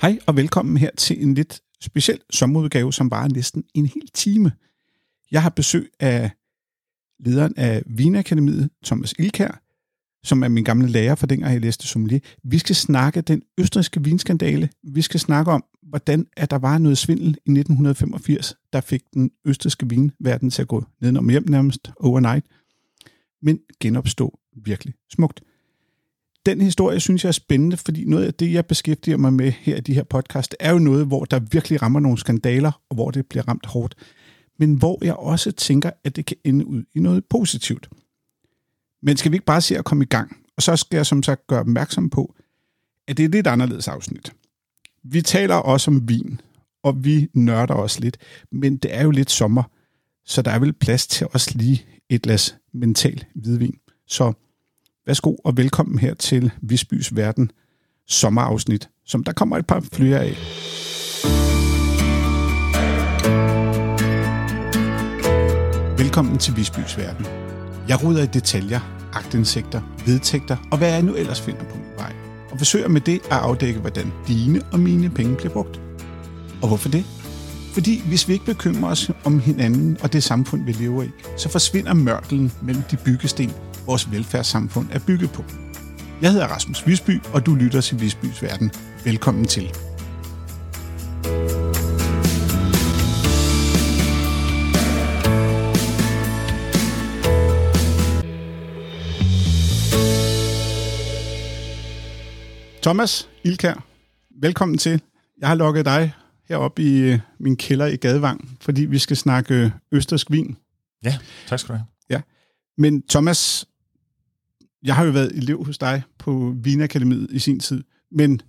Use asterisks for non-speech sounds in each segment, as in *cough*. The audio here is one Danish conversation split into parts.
Hej og velkommen her til en lidt speciel sommerudgave, som varer næsten en hel time. Jeg har besøg af lederen af Vinakademiet, Thomas Ilkær, som er min gamle lærer for dengang jeg læste sommelier. Vi skal snakke den østrigske vinskandale. Vi skal snakke om, hvordan at der var noget svindel i 1985, der fik den østrigske vinverden til at gå nedenom hjem nærmest overnight, men genopstå virkelig smukt. Den historie synes jeg er spændende, fordi noget af det, jeg beskæftiger mig med her i de her podcast, er jo noget, hvor der virkelig rammer nogle skandaler, og hvor det bliver ramt hårdt. Men hvor jeg også tænker, at det kan ende ud i noget positivt. Men skal vi ikke bare se at komme i gang? Og så skal jeg som sagt gøre opmærksom på, at det er et lidt anderledes afsnit. Vi taler også om vin, og vi nørder også lidt, men det er jo lidt sommer, så der er vel plads til os lige et glas mental hvidvin. Så værsgo og velkommen her til Visbys Verden sommerafsnit, som der kommer et par flere af. Velkommen til Visbys Verden. Jeg ruder i detaljer, agtindsigter, vedtægter og hvad jeg nu ellers finder på min vej. Og forsøger med det at afdække, hvordan dine og mine penge bliver brugt. Og hvorfor det? Fordi hvis vi ikke bekymrer os om hinanden og det samfund, vi lever i, så forsvinder mørkelen mellem de byggesten, vores velfærdssamfund er bygget på. Jeg hedder Rasmus Visby, og du lytter til Visbys Verden. Velkommen til. Thomas Ilkær, velkommen til. Jeg har lukket dig heroppe i øh, min kælder i Gadevang, fordi vi skal snakke østersk vin. Ja, tak skal du have. Ja. Men Thomas, jeg har jo været elev hos dig på Vinakademiet i sin tid, men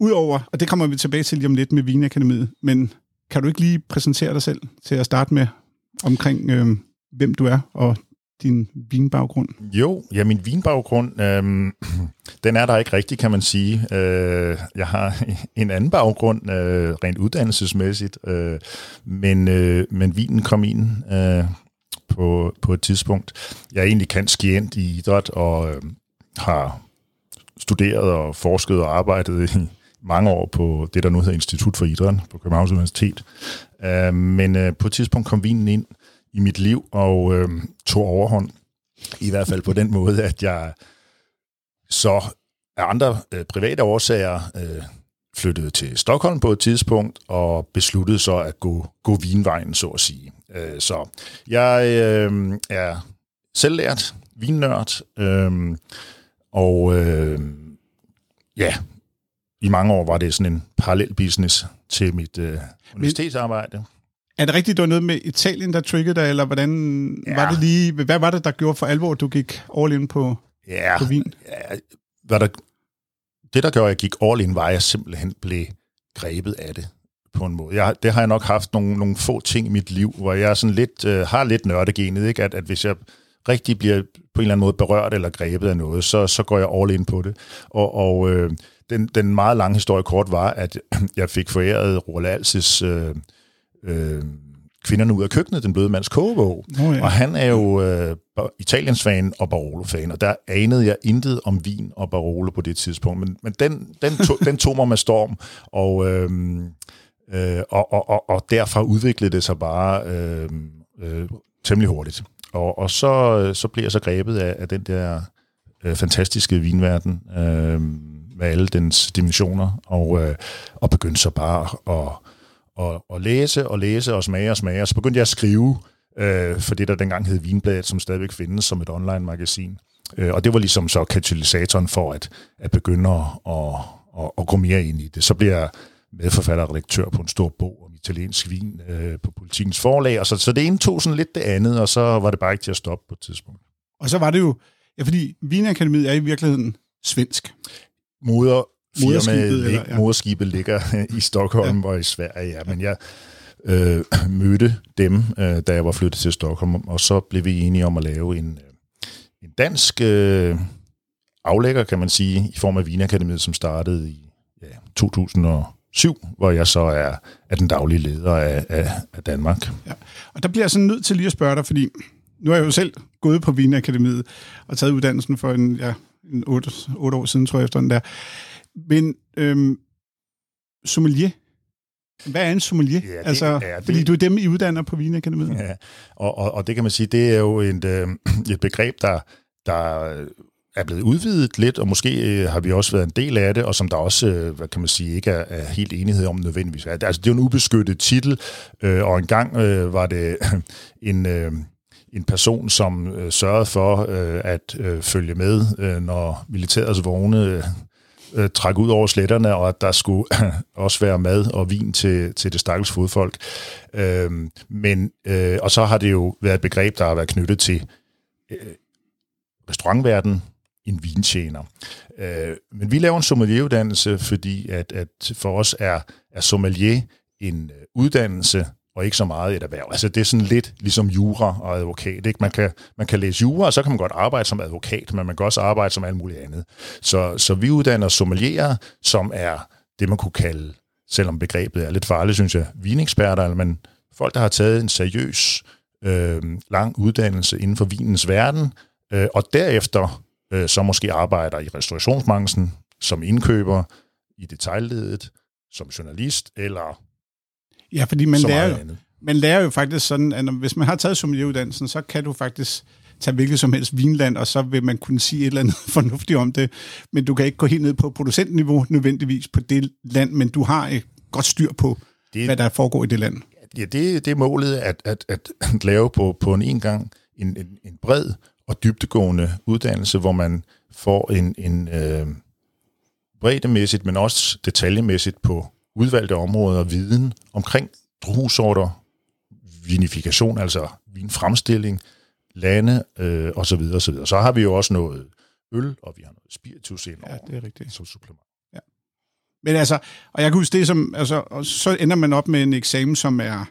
udover, og det kommer vi tilbage til lige om lidt med Vinakademiet, men kan du ikke lige præsentere dig selv til at starte med omkring, øh, hvem du er og din vinbaggrund? Jo, ja, min vinbaggrund, øh, *clears throat* den er der ikke rigtig, kan man sige. Øh, jeg har *laughs* en anden baggrund, øh, rent uddannelsesmæssigt, øh, men, øh, men vinen kom ind øh, på, på et tidspunkt. Jeg er egentlig kanskient i idræt og øh, har studeret og forsket og arbejdet i mange år på det, der nu hedder Institut for Idræt på Københavns Universitet. Øh, men øh, på et tidspunkt kom vinen ind i mit liv og øh, tog overhånd. I hvert fald på den måde, at jeg så af andre øh, private årsager øh, flyttede til Stockholm på et tidspunkt og besluttede så at gå, gå vinvejen, så at sige. Øh, så jeg øh, er selvlært vinnørd, øh, og øh, ja, i mange år var det sådan en parallel business til mit øh, universitetsarbejde. Er det rigtigt, det var noget med Italien, der triggede dig, eller hvordan ja. var det lige, hvad var det, der gjorde for alvor, at du gik all in på, ja, på vin? Ja, hvad der, det, der gjorde, at jeg gik all in, var, at jeg simpelthen blev grebet af det på en måde. Jeg, det har jeg nok haft nogle, nogle få ting i mit liv, hvor jeg sådan lidt, øh, har lidt nørdegenet, ikke? At, at hvis jeg rigtig bliver på en eller anden måde berørt eller grebet af noget, så, så går jeg all in på det. Og, og øh, den, den meget lange historie kort var, at *clears throat* jeg fik foræret Roald Alses øh, øh, Kvinderne ud af køkkenet, den bløde mands kogebog. Oh, ja. Og han er jo øh, Italiens fan og Barolo-fan, og der anede jeg intet om vin og Barolo på det tidspunkt. Men, men den, den, to, den tog mig med storm, og, øh, øh, og, og, og, og derfra udviklede det sig bare øh, øh, temmelig hurtigt. Og, og så, så blev jeg så grebet af, af den der øh, fantastiske vinverden, øh, med alle dens dimensioner, og, øh, og begyndte så bare at og, og læse og læse og smage og smage. Og så begyndte jeg at skrive øh, for det, der dengang hed Vinbladet, som stadigvæk findes som et online-magasin. Øh, og det var ligesom så katalysatoren for at, at begynde at, at, at, at gå mere ind i det. Så bliver jeg medforfatter og redaktør på en stor bog om italiensk vin øh, på politikens forlag. Og så, så det ene tog sådan lidt det andet, og så var det bare ikke til at stoppe på et tidspunkt. Og så var det jo, ja, fordi Vinakademiet er i virkeligheden svensk. Moder Moderskibet, lig, ja. moderskibet ligger i Stockholm ja. og i Sverige, ja. Men jeg øh, *clears throat* mødte dem, øh, da jeg var flyttet til Stockholm, og så blev vi enige om at lave en, øh, en dansk øh, aflægger, kan man sige, i form af Vinakademiet, som startede i ja, 2007, hvor jeg så er, er den daglige leder af, af, af Danmark. Ja. Og der bliver jeg sådan nødt til lige at spørge dig, fordi nu er jeg jo selv gået på Vinakademiet og taget uddannelsen for en, ja, en 8, 8 år siden, tror jeg, efter den der. Men øhm, sommelier. Hvad er en sommelier? Ja, det altså, er det. Fordi du er dem, I uddanner på Vinakademiet. Ja, og, og, og det kan man sige, det er jo et, øh, et begreb, der, der er blevet udvidet lidt, og måske øh, har vi også været en del af det, og som der også, øh, hvad kan man sige, ikke er, er helt enighed om nødvendigvis. Altså, det er jo en ubeskyttet titel, øh, og engang øh, var det *laughs* en... Øh, en person, som øh, sørgede for øh, at øh, følge med, øh, når militærets vogne øh, trække ud over sletterne, og at der skulle *clears throat* også være mad og vin til, til det stakkels fodfolk. Øh, men, øh, og så har det jo været et begreb, der har været knyttet til øh, restaurantverdenen, en vintjener. Øh, men vi laver en sommelieruddannelse, fordi at, at for os er, er sommelier en øh, uddannelse, og ikke så meget et erhverv. Altså det er sådan lidt ligesom jura og advokat. Ikke? Man, kan, man kan læse jura, og så kan man godt arbejde som advokat, men man kan også arbejde som alt muligt andet. Så, så vi uddanner sommelierer, som er det, man kunne kalde, selvom begrebet er lidt farligt, synes jeg, vineksperter, men folk, der har taget en seriøs, øh, lang uddannelse inden for vinens verden, øh, og derefter øh, så måske arbejder i restaurationsbranchen, som indkøber, i detaljledet, som journalist, eller Ja, fordi man lærer, jo, andet. man lærer jo faktisk sådan, at når, hvis man har taget sommelieruddannelsen, så kan du faktisk tage hvilket som helst vinland, og så vil man kunne sige et eller andet *laughs* fornuftigt om det. Men du kan ikke gå helt ned på producentniveau nødvendigvis på det land, men du har et godt styr på, Det- hvad der foregår i det land. Ja, det, det er målet at, at, at, at *clears throat* lave på, på en en gang en, en, en bred og dybtegående uddannelse, hvor man får en, en øh, breddemæssigt, men også detaljemæssigt på udvalgte områder viden omkring druesorter, vinifikation, altså vinfremstilling, lande øh, osv. Og så, videre. så har vi jo også noget øl, og vi har noget spiritus ind Ja, det er rigtigt. som supplement. Men altså, og jeg kan huske det som, altså, og så ender man op med en eksamen, som er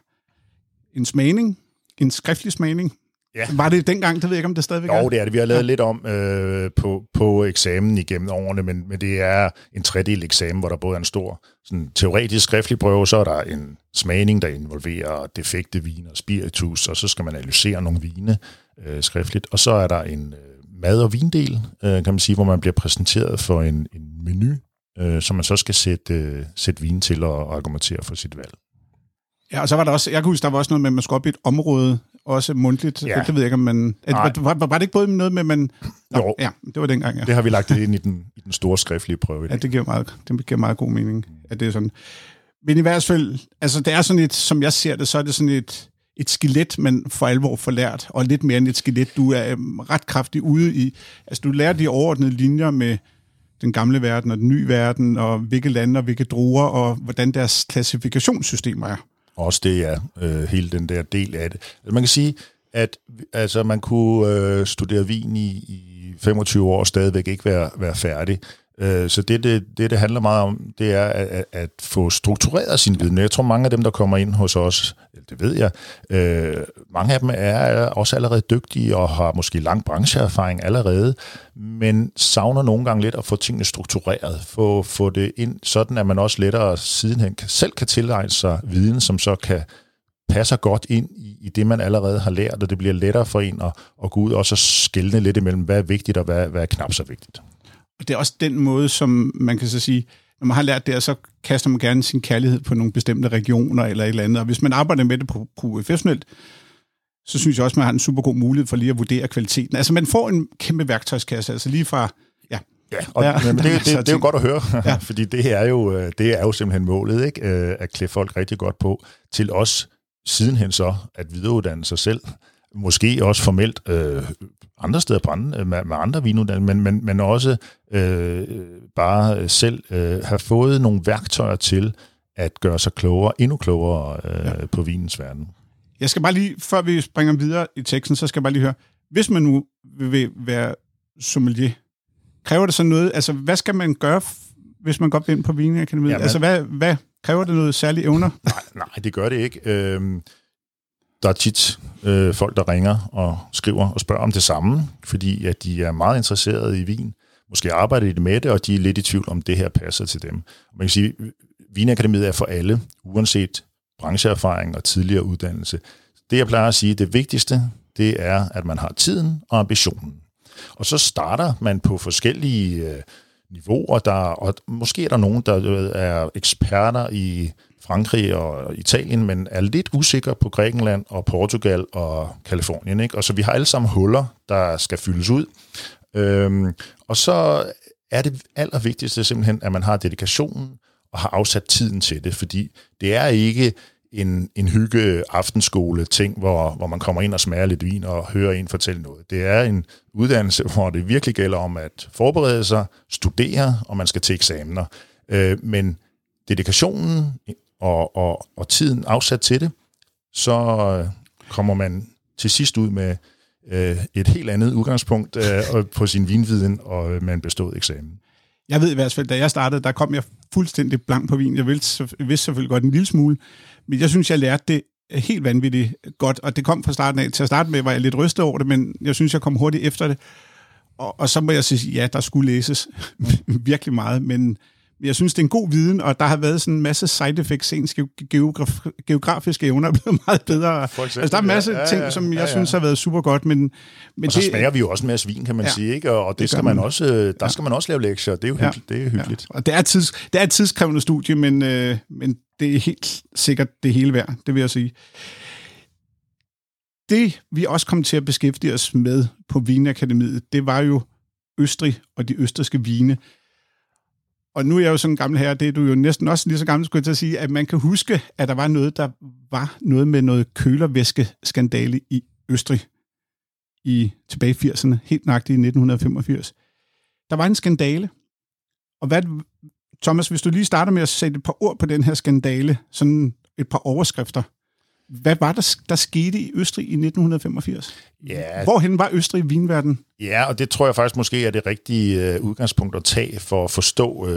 en smagning, en skriftlig smagning. Ja. Var det dengang, det ved jeg ikke, om det stadigvæk er? Jo, det er det. Vi har lavet ja. lidt om øh, på, på eksamen igennem årene, men, men det er en tredel eksamen, hvor der både er en stor sådan, teoretisk skriftlig prøve, så er der en smagning, der involverer defekte viner og spiritus, og så skal man analysere nogle vine øh, skriftligt, og så er der en øh, mad- og vindel, øh, kan man sige, hvor man bliver præsenteret for en, en menu, øh, som man så skal sætte, øh, sætte vin til og, og argumentere for sit valg. Ja, og så var der også, jeg kan huske, der var også noget med, at man skulle op i et område, også mundtligt. Ja. Det ved jeg ikke, om man... At, var, var, var, det ikke både noget med, at man... Jo. Ja, det var dengang, ja. Det har vi lagt ind i den, i den store skriftlige prøve. i Ja, det giver meget, det giver meget god mening, at det er sådan. Men i hvert fald, altså det er sådan et, som jeg ser det, så er det sådan et, et skelet, man for alvor får lært, og lidt mere end et skelet. Du er øhm, ret kraftig ude i, altså du lærer de overordnede linjer med den gamle verden og den nye verden, og hvilke lande og hvilke druer, og hvordan deres klassifikationssystemer er. Også det er øh, hele den der del af det. Man kan sige, at altså, man kunne øh, studere vin i, i 25 år og stadigvæk ikke være, være færdig. Øh, så det det, det, det handler meget om, det er at, at- få struktureret sin viden. Jeg tror, mange af dem, der kommer ind hos os, det ved jeg, øh, mange af dem er også allerede dygtige og har måske lang brancheerfaring allerede, men savner nogle gange lidt at få tingene struktureret, få, få det ind, sådan at man også lettere sidenhen selv kan tilegne sig viden, som så kan passer godt ind i, i det, man allerede har lært, og det bliver lettere for en at, at gå ud og så skælne lidt imellem, hvad er vigtigt og hvad, hvad er knap så vigtigt. Og det er også den måde, som man kan så sige, når man har lært det, så kaster man gerne sin kærlighed på nogle bestemte regioner eller et eller andet. Og hvis man arbejder med det på professionelt, så synes jeg også, man har en super god mulighed for lige at vurdere kvaliteten. Altså man får en kæmpe værktøjskasse, altså lige fra, ja, Ja, og det, der *laughs* er det, af det, det er jo godt at høre, Ja. *laughs* fordi det er, jo, øh, det er jo simpelthen målet, ikke? Øh, at klæde folk rigtig godt på, til os sidenhen så at videreuddanne sig selv, måske også formelt øh, andre steder på andre, med, med andre vinuddannelser, men, men, men også øh, bare selv øh, have fået nogle værktøjer til at gøre sig klogere, endnu klogere øh, ja. på vinens verden. Jeg skal bare lige, før vi springer videre i teksten, så skal jeg bare lige høre, hvis man nu vil være sommelier, kræver det så noget, altså hvad skal man gøre, hvis man går ind på Vinakademiet? Jamen- altså hvad, hvad kræver det noget særlige evner? Nej, det gør det ikke. Øhm, der er tit øh, folk, der ringer og skriver og spørger om det samme, fordi at de er meget interesserede i vin. Måske arbejder de med det, og de er lidt i tvivl om, det her passer til dem. Man kan sige, Vinakademiet er for alle, uanset brancheerfaring og tidligere uddannelse. Det, jeg plejer at sige, det vigtigste, det er, at man har tiden og ambitionen. Og så starter man på forskellige øh, niveauer. Der, og måske er der nogen, der er eksperter i Frankrig og Italien, men er lidt usikre på Grækenland og Portugal og Kalifornien. Ikke? Og så vi har alle sammen huller, der skal fyldes ud. Øhm, og så er det allervigtigste simpelthen, at man har dedikationen og har afsat tiden til det, fordi det er ikke en, en hygge aftenskole ting, hvor, hvor man kommer ind og smager lidt vin og hører en fortælle noget. Det er en uddannelse, *laughs* hvor det virkelig gælder om at forberede sig, studere, og man skal til eksamener. Øh, men dedikationen og, og, og tiden afsat til det, så øh, kommer man til sidst ud med øh, et helt andet udgangspunkt øh, på sin vinviden og øh, man bestod eksamen. Jeg ved i hvert fald, da jeg startede, der kom jeg fuldstændig blank på vin. Jeg vidste, vidste selvfølgelig godt en lille smule, men jeg synes, jeg lærte det helt vanvittigt godt, og det kom fra starten af. Til at starte med var jeg lidt rystet over det, men jeg synes, jeg kom hurtigt efter det. Og, og så må jeg sige, ja, der skulle læses *laughs* virkelig meget, men jeg synes, det er en god viden, og der har været sådan en masse side effects. Ens geograf, geografiske evner er blevet *laughs* meget bedre. Eksempel, altså, der er en masse ja, ja, ting, som jeg ja, ja. synes har været super godt. Men, men og så det, smager vi jo også en masse vin, kan man ja, sige. Ikke? Og det, det skal man, man også, der ja. skal man også lave lektier. Det er jo ja, hyggeligt. Det er hyggeligt. Ja. Og det er, tids, det er et tidskrævende studie, men, øh, men det er helt sikkert det hele værd, det vil jeg sige. Det, vi også kom til at beskæftige os med på Vinakademiet, det var jo Østrig og de østriske vine og nu er jeg jo sådan en gammel herre, det er du jo næsten også lige så gammel, skulle jeg til at sige, at man kan huske, at der var noget, der var noget med noget kølervæskeskandale i Østrig i tilbage i 80'erne, helt nøjagtigt i 1985. Der var en skandale, og hvad, Thomas, hvis du lige starter med at sætte et par ord på den her skandale, sådan et par overskrifter. Hvad var der, der skete i Østrig i 1985? Ja. Hvorhen var Østrig i vinverden? Ja, og det tror jeg faktisk måske er det rigtige uh, udgangspunkt at tage for at forstå uh,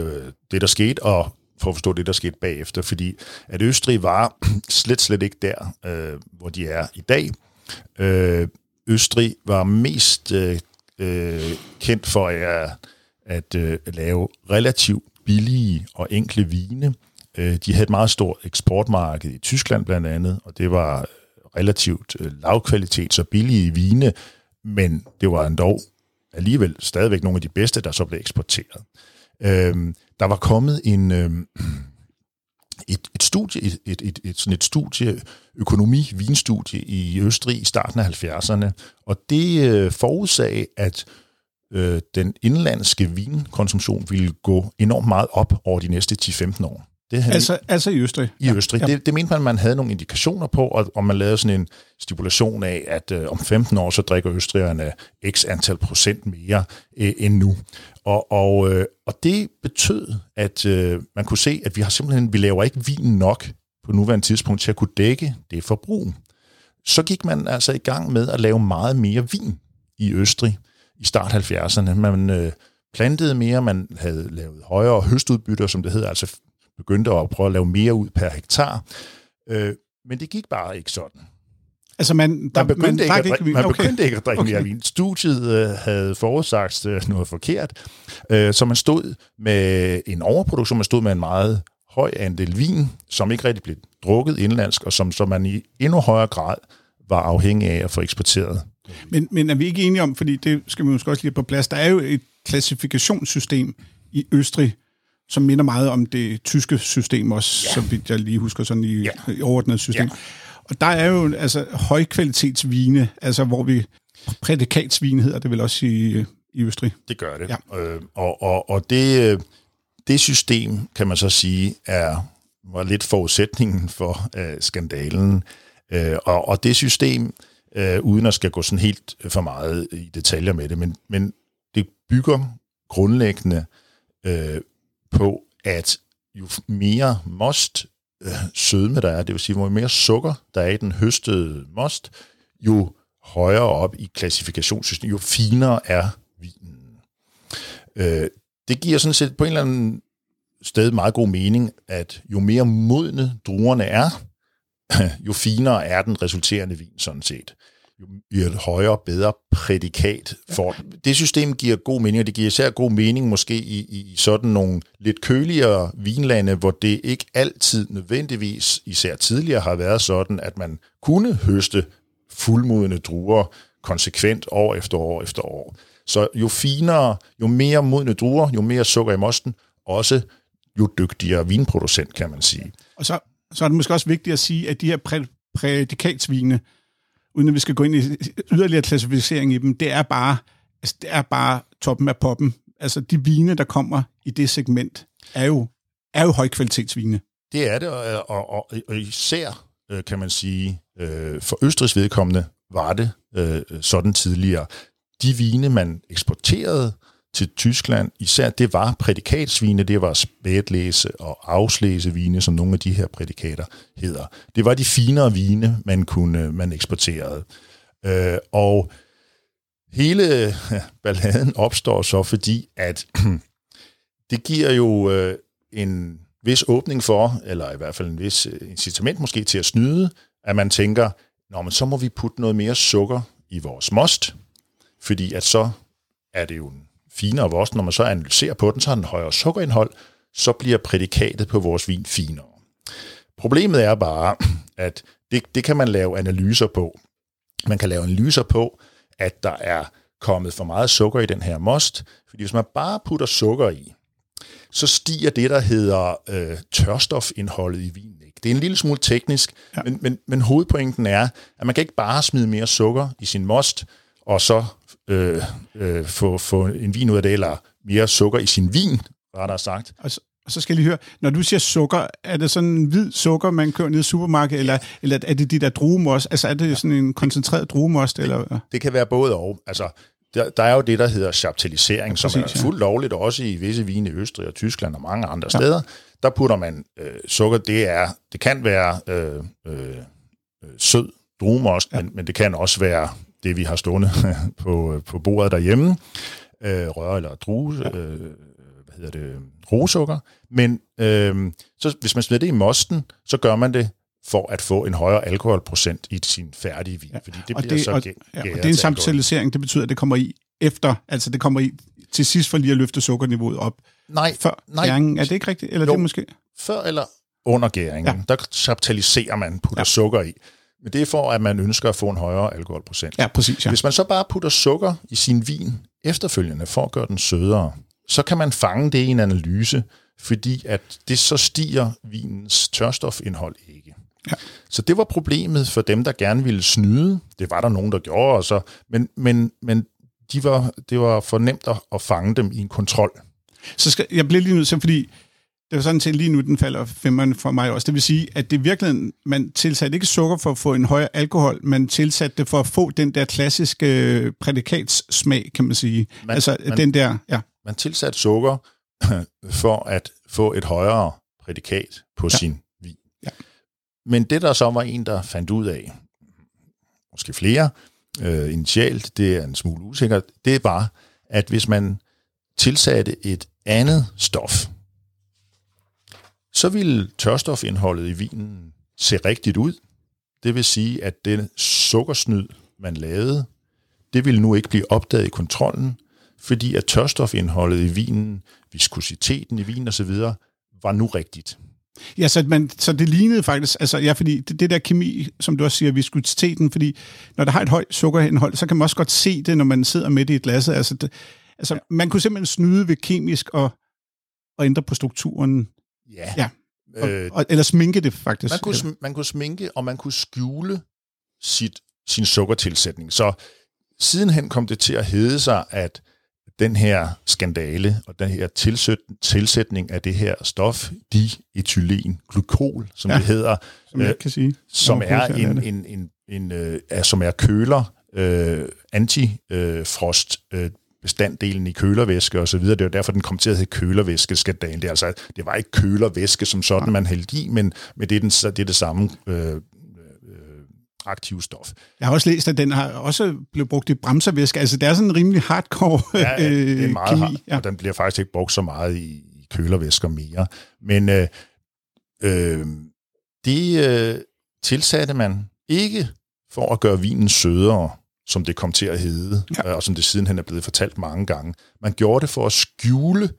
det, der skete, og for at forstå det, der skete bagefter. Fordi at Østrig var *clears throat* slet, slet ikke der, uh, hvor de er i dag. Uh, Østrig var mest uh, uh, kendt for at, at uh, lave relativt billige og enkle vine, Øh, Øh, de havde et meget stort eksportmarked i Tyskland blandt andet, og det var relativt øh, lavkvalitet, og billige vine, men det var endda alligevel stadigvæk nogle af de bedste, der så blev eksporteret. Øhm, der var kommet en, øhm, *clears throat* et, et studie, et, et, et, et, sådan et studie, økonomi, vinstudie i Østrig i starten af 70'erne, og det øh, forudsag, at øh, den indlandske vinkonsumtion ville gå enormt meget op over de næste 10-15 år. Det havde altså, altså i Østrig? I Østrig. Ja. Det, det mente man, man havde nogle indikationer på, og, og man lavede sådan en stipulation af, at øh, om 15 år, så drikker østrigerne x antal procent mere øh, end nu. Og, og, øh, og det betød, at øh, man kunne se, at vi har simpelthen, vi laver ikke vin nok på nuværende tidspunkt til at kunne dække det forbrug. Så gik man altså i gang med at lave meget mere vin i Østrig i start 70'erne. Man øh, plantede mere, man havde lavet højere høstudbytter, som det hedder, altså begyndte at prøve at lave mere ud per hektar. Øh, men det gik bare ikke sådan. Altså man, der, man begyndte, man, ikke, at, ikke, man okay. begyndte ikke at drikke okay. mere vin. Studiet øh, havde forudsagt øh, noget forkert, øh, så man stod med en overproduktion, man stod med en meget høj andel vin, som ikke rigtig blev drukket indlandsk, og som, som man i endnu højere grad var afhængig af at få eksporteret. Men, men er vi ikke enige om, fordi det skal vi måske også lige på plads, der er jo et klassifikationssystem i Østrig, som minder meget om det tyske system også, ja. som jeg lige husker sådan i, ja. i overordnet system. Ja. Og der er jo altså højkvalitetsvine, altså hvor vi prædikatsvine hedder det vel også i, i Østrig. Det gør det. Ja. Øh, og og, og det, det system, kan man så sige, er var lidt forudsætningen for øh, skandalen. Øh, og, og det system, øh, uden at skal gå sådan helt for meget i detaljer med det, men, men det bygger grundlæggende øh, på, at jo mere most øh, sødme der er, det vil sige, hvor mere sukker der er i den høstede most, jo højere op i klassifikationssystemet, jo finere er vinen. Øh, det giver sådan set på en eller anden sted meget god mening, at jo mere modne druerne er, *clears throat* jo finere er den resulterende vin sådan set jo et højere, bedre prædikat for Det system giver god mening, og det giver især god mening måske i, i sådan nogle lidt køligere vinlande, hvor det ikke altid nødvendigvis, især tidligere, har været sådan, at man kunne høste fuldmodende druer konsekvent år efter år efter år. Så jo finere, jo mere modne druer, jo mere sukker i mosten, også jo dygtigere vinproducent, kan man sige. Og så, så er det måske også vigtigt at sige, at de her præ, prædikatsvine, uden at vi skal gå ind i yderligere klassificering i dem, det er bare, altså, det er bare toppen af poppen. Altså de vine, der kommer i det segment, er jo, er jo højkvalitetsvine. Det er det, og, og, og, og især, øh, kan man sige, øh, for Østrigs vedkommende var det øh, sådan tidligere. De vine, man eksporterede til Tyskland, især det var prædikatsvine, det var spætlæse og afslæsevine, som nogle af de her prædikater hedder. Det var de finere vine, man kunne man eksporterede. Øh, og hele balladen opstår så fordi, at *clears throat* det giver jo øh, en vis åbning for, eller i hvert fald en vis øh, incitament måske til at snyde, at man tænker, Nå, men så må vi putte noget mere sukker i vores most, fordi at så er det jo en finere vores, når man så analyserer på den, så har den højere sukkerindhold, så bliver prædikatet på vores vin finere. Problemet er bare, at det, det kan man lave analyser på. Man kan lave analyser på, at der er kommet for meget sukker i den her most, fordi hvis man bare putter sukker i, så stiger det, der hedder øh, tørstofindholdet i vinen. Ikke? Det er en lille smule teknisk, ja. men, men, men hovedpointen er, at man kan ikke bare smide mere sukker i sin most, og så øh, øh, få, få en vin ud af det, eller mere sukker i sin vin, rettere sagt. Og så, og så skal jeg lige høre, når du siger sukker, er det sådan en hvid sukker, man kører ned i supermarkedet, eller, eller er det de der druemost? Altså er det sådan en koncentreret druemost? Eller? Det kan være både og. Altså, der, der er jo det, der hedder chaptalisering, ja, som er fuldt lovligt også i visse vine i Østrig og Tyskland og mange andre ja. steder. Der putter man øh, sukker. Det er det kan være øh, øh, sød druemost, ja. men, men det kan også være det, vi har stående *laughs* på, på bordet derhjemme. Øh, rør eller drue, øh, hvad hedder det, rosukker. Men øh, så hvis man smider det i mosten, så gør man det for at få en højere alkoholprocent i sin færdige vin, ja. fordi det og bliver det, så og, ja, og det er en samtialisering, det betyder, at det kommer i efter, altså det kommer i til sidst for lige at løfte sukkerniveauet op. Nej, før nej. Gæringen. Er det ikke rigtigt? Eller jo, det måske? Før eller under gæringen, ja. der saptaliserer man, putter ja. sukker i. Men det er for, at man ønsker at få en højere alkoholprocent. Ja, præcis. Ja. Hvis man så bare putter sukker i sin vin efterfølgende for at gøre den sødere, så kan man fange det i en analyse, fordi at det så stiger vinens tørstofindhold ikke. Ja. Så det var problemet for dem, der gerne ville snyde. Det var der nogen, der gjorde, og så, men, men, men de var, det var for nemt at, at fange dem i en kontrol. Så skal, jeg bliver lige nødt til, fordi det er sådan set lige nu, den falder femmeren for mig også. Det vil sige, at det virkelig, man tilsatte ikke sukker for at få en højere alkohol, man tilsatte det for at få den der klassiske prædikatssmag, kan man sige. Man, altså man, den der, ja. Man tilsatte sukker *clears throat* for at få et højere prædikat på ja. sin vin. Ja. Men det der så var en, der fandt ud af, måske flere øh, initialt, det er en smule usikkert, det var, at hvis man tilsatte et andet stof, så ville tørstofindholdet i vinen se rigtigt ud. Det vil sige, at den sukkersnyd, man lavede, det ville nu ikke blive opdaget i kontrollen, fordi at tørstofindholdet i vinen, viskositeten i vinen osv., var nu rigtigt. Ja, så, man, så det lignede faktisk, altså ja, fordi det, det der kemi, som du også siger, viskositeten, fordi når der har et højt sukkerindhold, så kan man også godt se det, når man sidder med det i glasset. Altså, det, altså ja. man kunne simpelthen snyde ved kemisk og, og ændre på strukturen. Ja. ja. Og, øh, og, eller sminke det faktisk. Man kunne, man kunne sminke, og man kunne skjule sit, sin sukkertilsætning. Så sidenhen kom det til at hedde sig, at den her skandale og den her tilsæt, tilsætning af det her stof, diethylen glykol, som ja, det hedder, som, jeg øh, kan sige. som er en, en, en, en, øh, er, som er køler, øh, antifrost øh, bestanddelen i kølervæske osv. Det var derfor, den kom til at hedde kølervæskeskandalen. Det, er altså, det var ikke kølervæske som sådan, man hældte i, men, men det, er den, det er det samme øh, aktiv stof. Jeg har også læst, at den har også blevet brugt i bremservæske. Altså, det er sådan en rimelig hardcore ja, det er meget kemi. ja. og den bliver faktisk ikke brugt så meget i, i kølervæsker mere. Men øh, øh, det øh, tilsatte man ikke for at gøre vinen sødere, som det kom til at hedde, ja. og som det sidenhen er blevet fortalt mange gange. Man gjorde det for at skjule,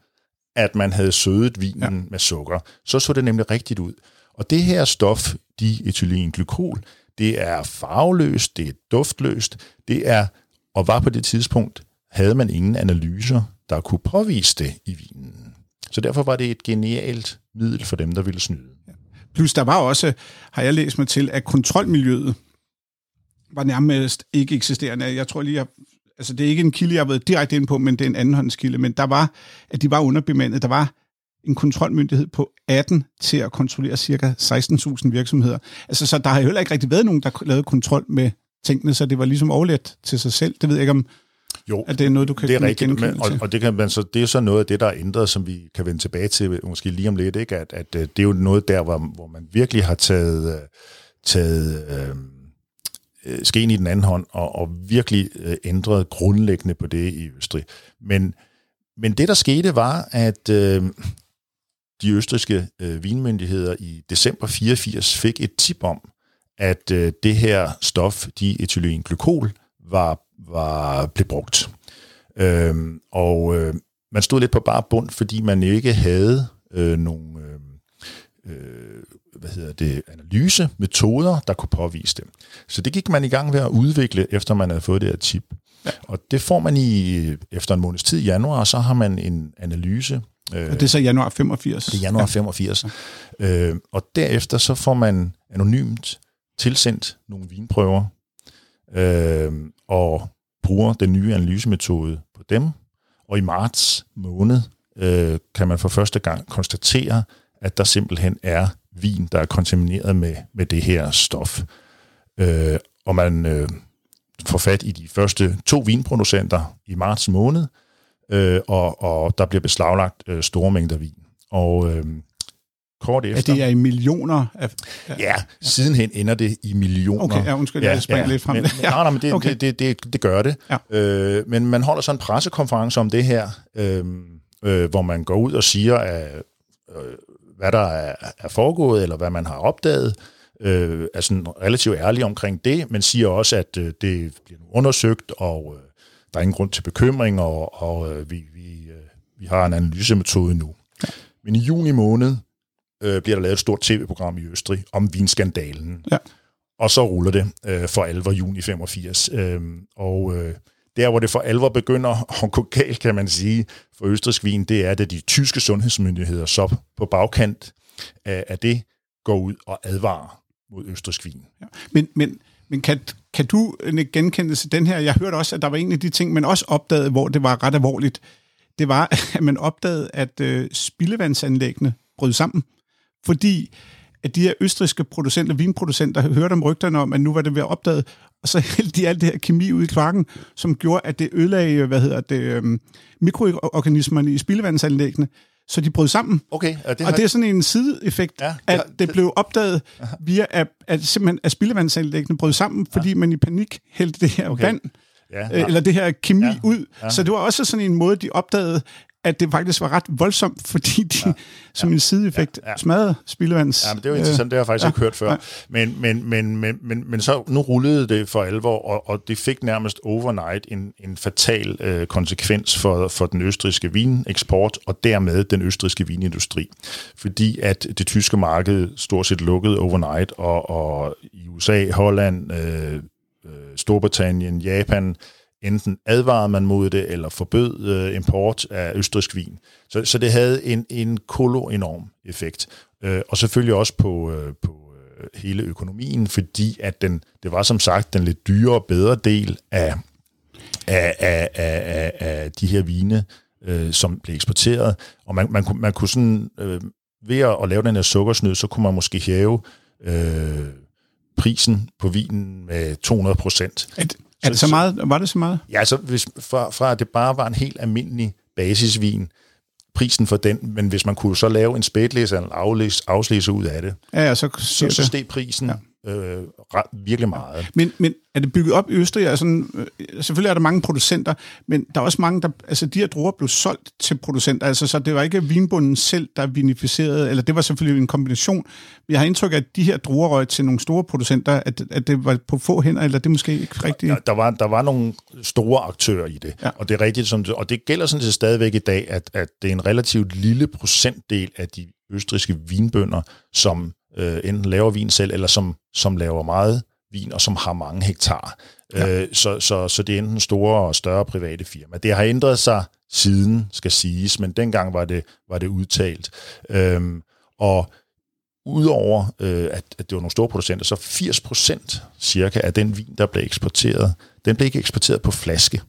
at man havde sødet vinen ja. med sukker. Så så det nemlig rigtigt ud. Og det her stof, diethylenglykol, det er farveløst, det er duftløst, det er, og var på det tidspunkt, havde man ingen analyser, der kunne påvise det i vinen. Så derfor var det et genialt middel for dem, der ville snyde. Plus der var også, har jeg læst mig til, at kontrolmiljøet var nærmest ikke eksisterende. Jeg tror lige, at altså det er ikke en kilde, jeg har været direkte ind på, men det er en andenhåndskilde, men der var, at de var underbemandet. Der var en kontrolmyndighed på 18 til at kontrollere cirka 16.000 virksomheder. Altså, så der har heller ikke rigtig været nogen, der lavede kontrol med tingene, så det var ligesom overlet til sig selv. Det ved jeg ikke om, jo, at det er noget, du kan det er rigtigt, men, og, og det, kan man så, det er så noget af det, der er ændret, som vi kan vende tilbage til måske lige om lidt, ikke? At, at øh, det er jo noget der, hvor, hvor man virkelig har taget, øh, taget øh, øh, skeen i den anden hånd og, og virkelig øh, ændrede grundlæggende på det i Østrig. Men, men det, der skete, var, at øh, de østrigske øh, vinmyndigheder i december 84 fik et tip om, at øh, det her stof, diethylenglykol, var, var blev brugt. Øh, og øh, man stod lidt på bare bund, fordi man ikke havde øh, nogle øh, øh, hvad hedder det, analysemetoder, der kunne påvise det. Så det gik man i gang ved at udvikle, efter man havde fået det her tip. Ja. Og det får man i efter en måneds tid i januar, så har man en analyse. Øh, og det er så januar 85? Det er januar ja. 85. Ja. Øh, og derefter så får man anonymt tilsendt nogle vinprøver, øh, og bruger den nye analysemetode på dem. Og i marts måned øh, kan man for første gang konstatere, at der simpelthen er vin, der er kontamineret med, med det her stof. Øh, og man øh, får fat i de første to vinproducenter i marts måned, øh, og, og der bliver beslaglagt øh, store mængder vin. Og øh, kort efter... Er det er i millioner? Af, ja, ja, sidenhen ender det i millioner. Okay, ja, undskyld, ja, jeg springer ja, lidt frem. Men, ja. Nej, nej, men det, okay. det, det, det, det gør det. Ja. Øh, men man holder så en pressekonference om det her, øh, øh, hvor man går ud og siger, at, øh, hvad der er, er foregået, eller hvad man har opdaget, øh, er sådan relativt ærlig omkring det, men siger også, at øh, det bliver undersøgt, og øh, der er ingen grund til bekymring, og, og øh, vi, vi, øh, vi har en analysemetode nu. Ja. Men i juni måned øh, bliver der lavet et stort tv-program i Østrig om vinskandalen. Ja. Og så ruller det øh, for alvor juni 85. Øh, og øh, der, hvor det for alvor begynder at gå galt, kan man sige, for østrisk vin, det er, at de tyske sundhedsmyndigheder så på bagkant af, af det går ud og advarer mod østrisk vin. Ja. Men, men, men kan, kan du genkende til den her? Jeg hørte også, at der var en af de ting, man også opdagede, hvor det var ret alvorligt. Det var, *laughs* at man opdagede, at øh, spildevandsanlæggene brød sammen fordi at de her østriske producenter, vinproducenter, hørte om rygterne om, at nu var det ved at opdage, og så hældte de alt det her kemi ud i kloakken, som gjorde, at det ødelagde, hvad hedder det, øhm, mikroorganismerne i spildevandsanlæggene, så de brød sammen. Okay, og det, har... og det er sådan en sideeffekt, ja, det at det blev opdaget via, at, at simpelthen at spildevandsanlæggene brød sammen, fordi ja. man i panik hældte det her okay. vand, ja, ja. eller det her kemi ja, ud. Ja. Så det var også sådan en måde, de opdagede, at det faktisk var ret voldsomt, *laughs* fordi de ja, som en sideeffekt ja, ja. smadrede spildevands... Ja, men det var interessant, det har jeg faktisk ja, ikke hørt før. Ja. Men, men, men, men, men, men så nu rullede det for alvor, og, og det fik nærmest overnight en, en fatal øh, konsekvens for, for den østriske vineksport, og dermed den østriske vinindustri. Fordi at det tyske marked stort set lukkede overnight, og, og i USA, Holland, øh, øh Storbritannien, Japan, enten advarede man mod det, eller forbød øh, import af østrisk vin. Så, så det havde en, en kolo enorm effekt. Øh, og selvfølgelig også på, øh, på øh, hele økonomien, fordi at den, det var som sagt den lidt dyrere og bedre del af, af, af, af, af de her vine, øh, som blev eksporteret. Og man, man, man kunne sådan, øh, ved at lave den her sukkersnød, så kunne man måske hæve øh, prisen på vinen med 200 procent. Er det så meget? Var det så meget? Ja, så hvis, fra, fra at det bare var en helt almindelig basisvin, prisen for den, men hvis man kunne så lave en spætlæse eller aflæse, afslæse ud af det, ja, ja, så, så, så steg prisen ja øh, virkelig meget. Men, men er det bygget op i Østrig? Altså, øh, selvfølgelig er der mange producenter, men der er også mange, der... Altså, de her druer blev solgt til producenter, altså, så det var ikke vinbunden selv, der vinificerede, eller det var selvfølgelig en kombination. Jeg har indtryk af, at de her druer røg til nogle store producenter, at, at det var på få hænder, eller det er måske ikke rigtigt? Der, der, var, der var nogle store aktører i det, ja. og det er rigtigt, som det, og det gælder sådan set stadigvæk i dag, at, at det er en relativt lille procentdel af de østriske vinbønder, som øh, enten laver vin selv, eller som, som laver meget vin, og som har mange hektar. Ja. Øh, så, så, så det er enten store og større private firmaer. Det har ændret sig siden, skal siges, men dengang var det, var det udtalt. Øhm, og udover øh, at, at det var nogle store producenter, så 80 procent cirka af den vin, der blev eksporteret, den blev ikke eksporteret på flaske.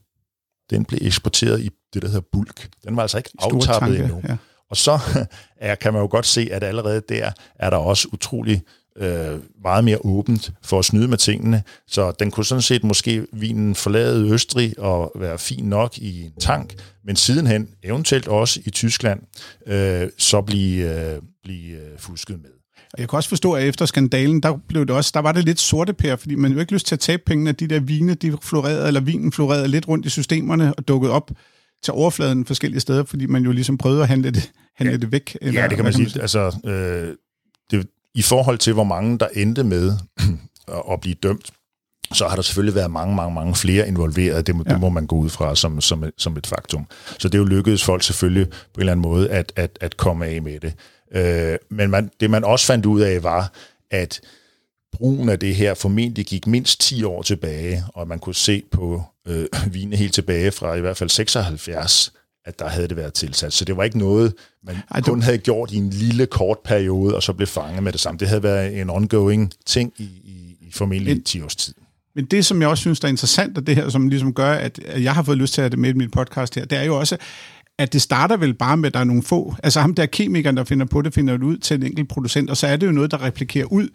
Den blev eksporteret i det, der hedder bulk. Den var altså ikke aftappet endnu. Ja. Og så *laughs* er, kan man jo godt se, at allerede der er der også utrolig øh, meget mere åbent for at snyde med tingene. Så den kunne sådan set måske vinen forlade Østrig og være fin nok i en tank, men sidenhen, eventuelt også i Tyskland, øh, så blive, øh, blive øh, fusket med. Og jeg kan også forstå, at efter skandalen, der, blev det også, der var det lidt sorte pær, fordi man jo ikke lyst til at tabe pengene, de der vine, de florerede, eller vinen florerede lidt rundt i systemerne og dukkede op til overfladen forskellige steder, fordi man jo ligesom prøvede at handle det, handle ja. det væk. Eller, ja, det kan man sige. sige. Altså, øh, det, I forhold til, hvor mange der endte med *clears throat* at blive dømt, så har der selvfølgelig været mange, mange, mange flere involveret. Det må, ja. det må man gå ud fra som, som, som et faktum. Så det er jo lykkedes folk selvfølgelig på en eller anden måde at, at, at komme af med det. Øh, men man, det man også fandt ud af var, at brugen af det her formentlig gik mindst 10 år tilbage, og man kunne se på øh, *clears throat* vine helt tilbage fra i hvert fald 76, at der havde det været tilsat. Så det var ikke noget, man Ej, kun havde gjort i en lille kort periode, og så blev fanget med det samme. Det havde været en ongoing ting i, i, i formentlig 10 års tid. Men det, som jeg også synes, der er interessant, og det her, som ligesom gør, at jeg har fået lyst til at have det med i min podcast her, det er jo også, at det starter vel bare med, at der er nogle få. Altså ham der kemikeren, der finder på det, finder det ud til en enkelt producent, og så er det jo noget, der replikerer ud.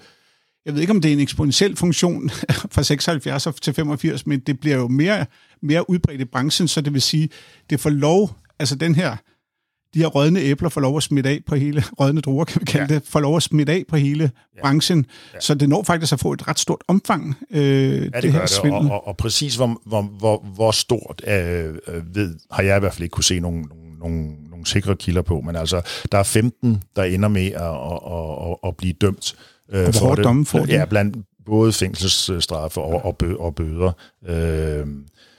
Jeg ved ikke, om det er en eksponentiel funktion *laughs* fra 76 til 85, men det bliver jo mere, mere udbredt i branchen, så det vil sige, det får lov, altså den her, de her rødne æbler får lov at smitte af på hele, *laughs* rødne druer kan vi kalde ja. det, får lov at smitte af på hele ja. branchen. Ja. Så det når faktisk at få et ret stort omfang, øh, ja, det, det her svindel. Og, og, og præcis hvor, hvor, hvor, hvor stort øh, øh, ved, har jeg i hvert fald ikke kunne se nogen, nogen, nogen, nogen sikre kilder på, men altså, der er 15, der ender med at, at, at, at blive dømt. Øh, og for det. domme? Ja, blandt både fængselsstraffe og, og, bø, og bøder. Øh,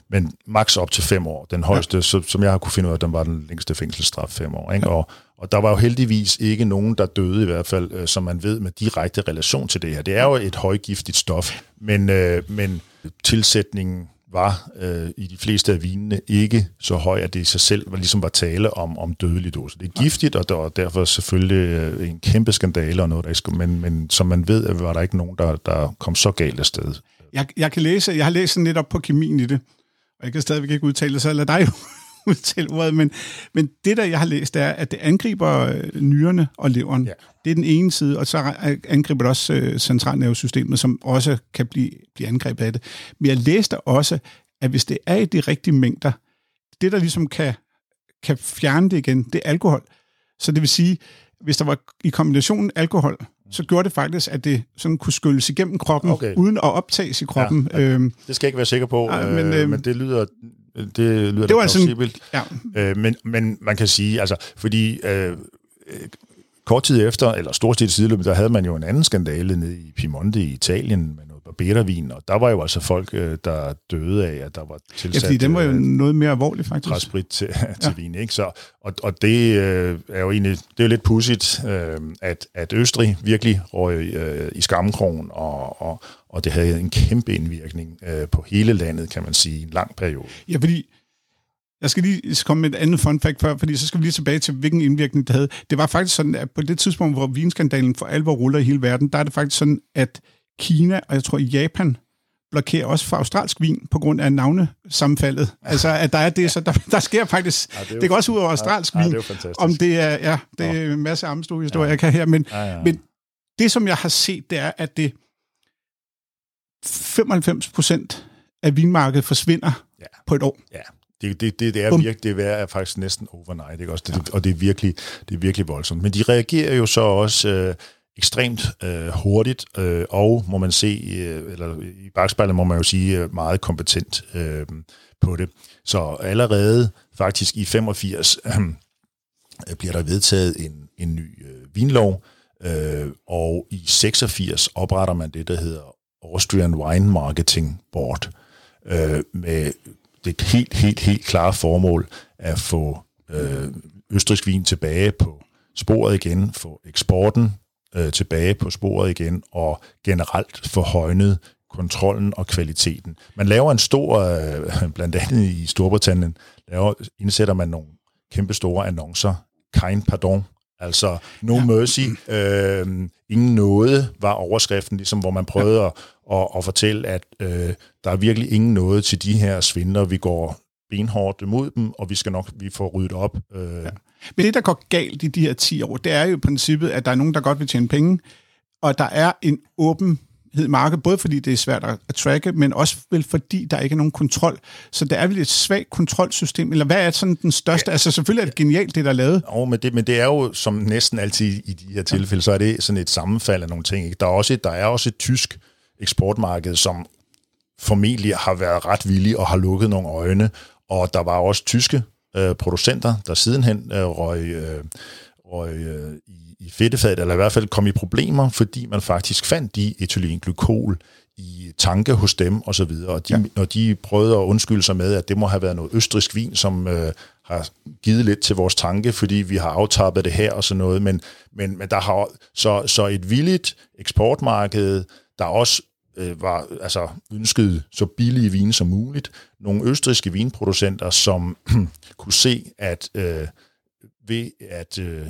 men maks op til fem år. Den højeste, ja. så, som jeg har kunne finde ud af, den var den længste fængselsstraf fem år. Ikke? Ja. Og, og der var jo heldigvis ikke nogen, der døde i hvert fald, øh, som man ved, med direkte relation til det her. Det er jo et højgiftigt stof, men, øh, men tilsætningen var øh, i de fleste af vinene ikke så høj, at det i sig selv var, ligesom var tale om, om dødelig dose. Det er giftigt, og der var derfor selvfølgelig øh, en kæmpe skandale og noget, der skulle, men, men som man ved, var der ikke nogen, der, der kom så galt af sted. Jeg, jeg kan læse, jeg har læst lidt op på kemien i det, og jeg kan stadigvæk ikke udtale det, så lad dig jo *laughs* udtale ordet, men, men det der, jeg har læst, er, at det angriber øh, nyrerne og leveren. Ja. Det er den ene side, og så angriber det også øh, centralnervesystemet, som også kan blive, blive angrebet af det. Men jeg læste også, at hvis det er i de rigtige mængder, det der ligesom kan, kan fjerne det igen, det er alkohol. Så det vil sige, hvis der var i kombinationen alkohol så gjorde det faktisk, at det sådan kunne skylles igennem kroppen, okay. uden at optages i kroppen. Ja, ja. Øhm, det skal jeg ikke være sikker på, ja, men, øh, men det lyder det lyder det var sådan, ja. øh, men, men man kan sige, altså, fordi øh, kort tid efter, eller stort tid siden, der havde man jo en anden skandale nede i Piemonte i Italien med noget barbervin, og der var jo altså folk, øh, der døde af, at der var tilsat... Ja, fordi den var jo øh, noget mere alvorlig, faktisk. Græssprit til, til ja. vin, ikke? Så, og, og det øh, er jo egentlig, det er jo lidt pudsigt, øh, at, at Østrig virkelig røg øh, i skammekrogen, og, og, og det havde en kæmpe indvirkning øh, på hele landet, kan man sige, i en lang periode. Ja, fordi jeg skal lige komme med et andet fun fact før, fordi så skal vi lige tilbage til, hvilken indvirkning det havde. Det var faktisk sådan, at på det tidspunkt, hvor vinskandalen for alvor ruller i hele verden, der er det faktisk sådan, at Kina og jeg tror Japan blokerer også for australsk vin på grund af navnesammenfaldet. Altså, at der er det, så der, der sker faktisk... Ja, det, det går også ud over australsk ja, vin. Ja, det er om det er... Ja, det er en masse armstue-historier, ja. jeg kan her, men, ja, ja. men det, som jeg har set, det er, at det 95 procent af vinmarkedet forsvinder ja. på et år. Ja, det, det, det, det er virkelig, det er faktisk næsten overnight, ikke? Også det, ja. og det er, virkelig, det er virkelig voldsomt. Men de reagerer jo så også øh, ekstremt øh, hurtigt, øh, og må man se, øh, eller i bagspejlet må man jo sige, øh, meget kompetent øh, på det. Så allerede faktisk i 85 øh, *clears throat* bliver der vedtaget en, en ny øh, vinlov, øh, og i 86 opretter man det, der hedder Austrian Wine Marketing Board, øh, med det helt, helt, helt klare formål at få øh, østrisk vin tilbage på sporet igen, få eksporten øh, tilbage på sporet igen, og generelt få højnet kontrollen og kvaliteten. Man laver en stor, øh, *laughs* blandt andet i Storbritannien, laver, indsætter man nogle kæmpe store annoncer, kind pardon, altså no ja. mercy, øh, ingen nåde var overskriften, ligesom hvor man prøvede ja. at, at, at fortælle, at øh, der er virkelig ingen nåde til de her svindler, vi går benhårdt imod dem, og vi skal nok vi får ryddet op. Øh. Ja. Men det, der går galt i de her 10 år, det er jo i princippet, at der er nogen, der godt vil tjene penge, og der er en åben marked, både fordi det er svært at, tracke, men også vel fordi der ikke er nogen kontrol. Så det er vel et svagt kontrolsystem, eller hvad er sådan den største? Ja. Altså selvfølgelig er det genialt, det der er lavet. Jo, men det, men det er jo, som næsten altid i de her tilfælde, så er det sådan et sammenfald af nogle ting. Ikke? Der, er også et, der er også et tysk eksportmarked, som formentlig har været ret villig og har lukket nogle øjne, og der var også tyske øh, producenter, der sidenhen øh, røg, øh, røg øh, i i fedtefadet, eller i hvert fald kom i problemer, fordi man faktisk fandt de etylenglykol i tanke hos dem og så videre. Og de, ja. når de prøvede at undskylde sig med, at det må have været noget østrisk vin, som øh, har givet lidt til vores tanke, fordi vi har aftappet det her og sådan noget. Men, men, men der har så, så et villigt eksportmarked, der også øh, var altså ønsket så billige vine som muligt. Nogle østriske vinproducenter, som *clears throat* kunne se, at øh, ved at øh,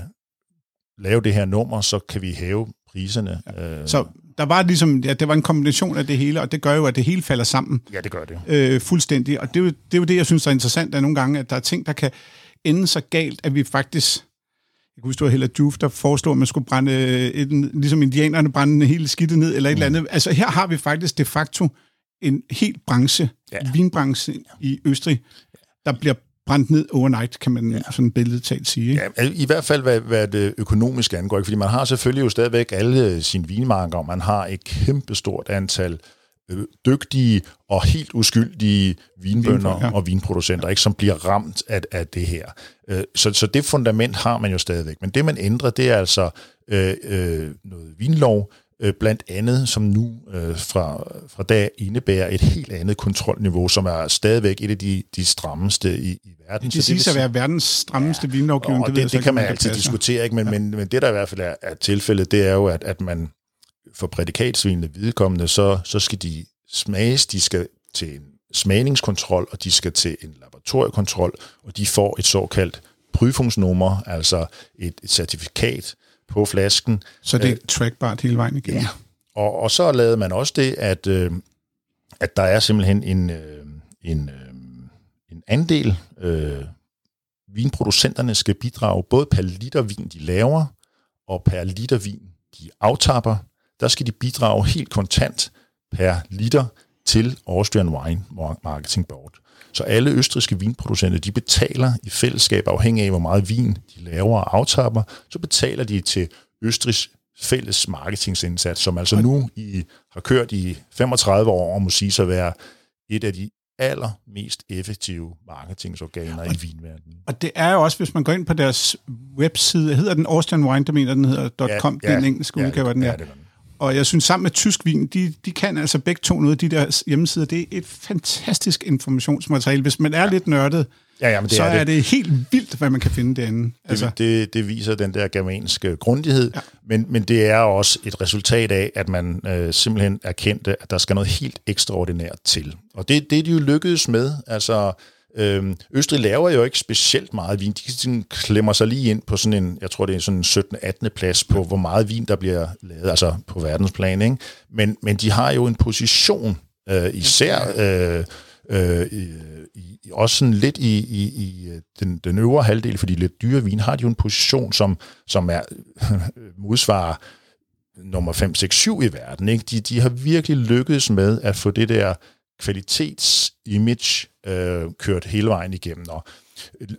lave det her nummer, så kan vi hæve priserne. Ja. Øh. Så der var ligesom, ja, det var en kombination af det hele, og det gør jo, at det hele falder sammen. Ja, det gør det. Øh, fuldstændig. Og det er, jo, det er jo det, jeg synes er interessant, at nogle gange, at der er ting, der kan ende så galt, at vi faktisk... Jeg kunne huske, det var Hella Juf, der forestod, at man skulle brænde, et, ligesom indianerne brænde hele skidtet ned, eller et mm. eller andet. Altså her har vi faktisk de facto en helt branche, ja. vinbranche i Østrig, der bliver brændt ned overnight, kan man ja. sådan billedtalt sige. Ikke? Ja, I hvert fald, hvad, hvad det økonomiske angår. Fordi man har selvfølgelig jo stadigvæk alle sine vinmarker, og man har et kæmpestort antal øh, dygtige og helt uskyldige vinbønder ja. og vinproducenter, ikke, som bliver ramt af, af det her. Øh, så, så det fundament har man jo stadigvæk. Men det, man ændrer, det er altså øh, øh, noget vinlov, øh, blandt andet, som nu øh, fra, fra dag indebærer et helt andet kontrolniveau, som er stadigvæk et af de, de strammeste i, i verden. Det siges at være verdens strammeste ja, vinlovgivning. Og det, det, det kan man altid passe. diskutere, ikke? Men, ja. men, men det, der i hvert fald er, er tilfældet, det er jo, at, at man for prædikatsvinene vedkommende, så, så skal de smages, de skal til en smagningskontrol, og de skal til en laboratoriekontrol, og de får et såkaldt prüfungsnummer, altså et, et certifikat, på flasken. Så det er trackbart hele vejen igennem? Ja. Og, og så lavede man også det, at, øh, at der er simpelthen en, øh, en, øh, en andel, øh, vinproducenterne skal bidrage både per liter vin, de laver, og per liter vin, de aftapper. Der skal de bidrage helt kontant per liter til Austrian Wine Marketing Board. Så alle østriske vinproducenter, de betaler i fællesskab, afhængig af hvor meget vin de laver og aftapper, så betaler de til Østrigs fælles marketingsindsats, som altså nu i, har kørt i 35 år og må sige sig være et af de allermest effektive marketingsorganer og, i vinverdenen. Og det er jo også, hvis man går ind på deres webside, hedder den Austrian Wine, der mener den hedder .com, ja, ja, den engelske ja, udgave, den er. Ja, det og jeg synes, sammen med tysk vin, de, de kan altså begge to noget af de der hjemmesider. Det er et fantastisk informationsmateriale. Hvis man er ja. lidt nørdet, ja, ja, men det så er det. er det helt vildt, hvad man kan finde derinde. Altså. Det, det, det viser den der germanske grundighed, ja. men, men det er også et resultat af, at man øh, simpelthen erkendte, at der skal noget helt ekstraordinært til. Og det, det er de jo lykkedes med. Altså, Øhm, Østrig laver jo ikke specielt meget vin. De sådan klemmer sig lige ind på sådan en, jeg tror det er sådan en 17. 18. plads på, hvor meget vin der bliver lavet, altså på verdensplan. Ikke? Men, men de har jo en position, øh, især øh, øh, i, også sådan lidt i, i, i den, den øvre halvdel, fordi lidt dyre vin, har de jo en position, som, som er *laughs* modsvarer nummer 5, 6, 7 i verden. Ikke? De, de har virkelig lykkedes med at få det der kvalitetsimage øh, kørt hele vejen igennem. Og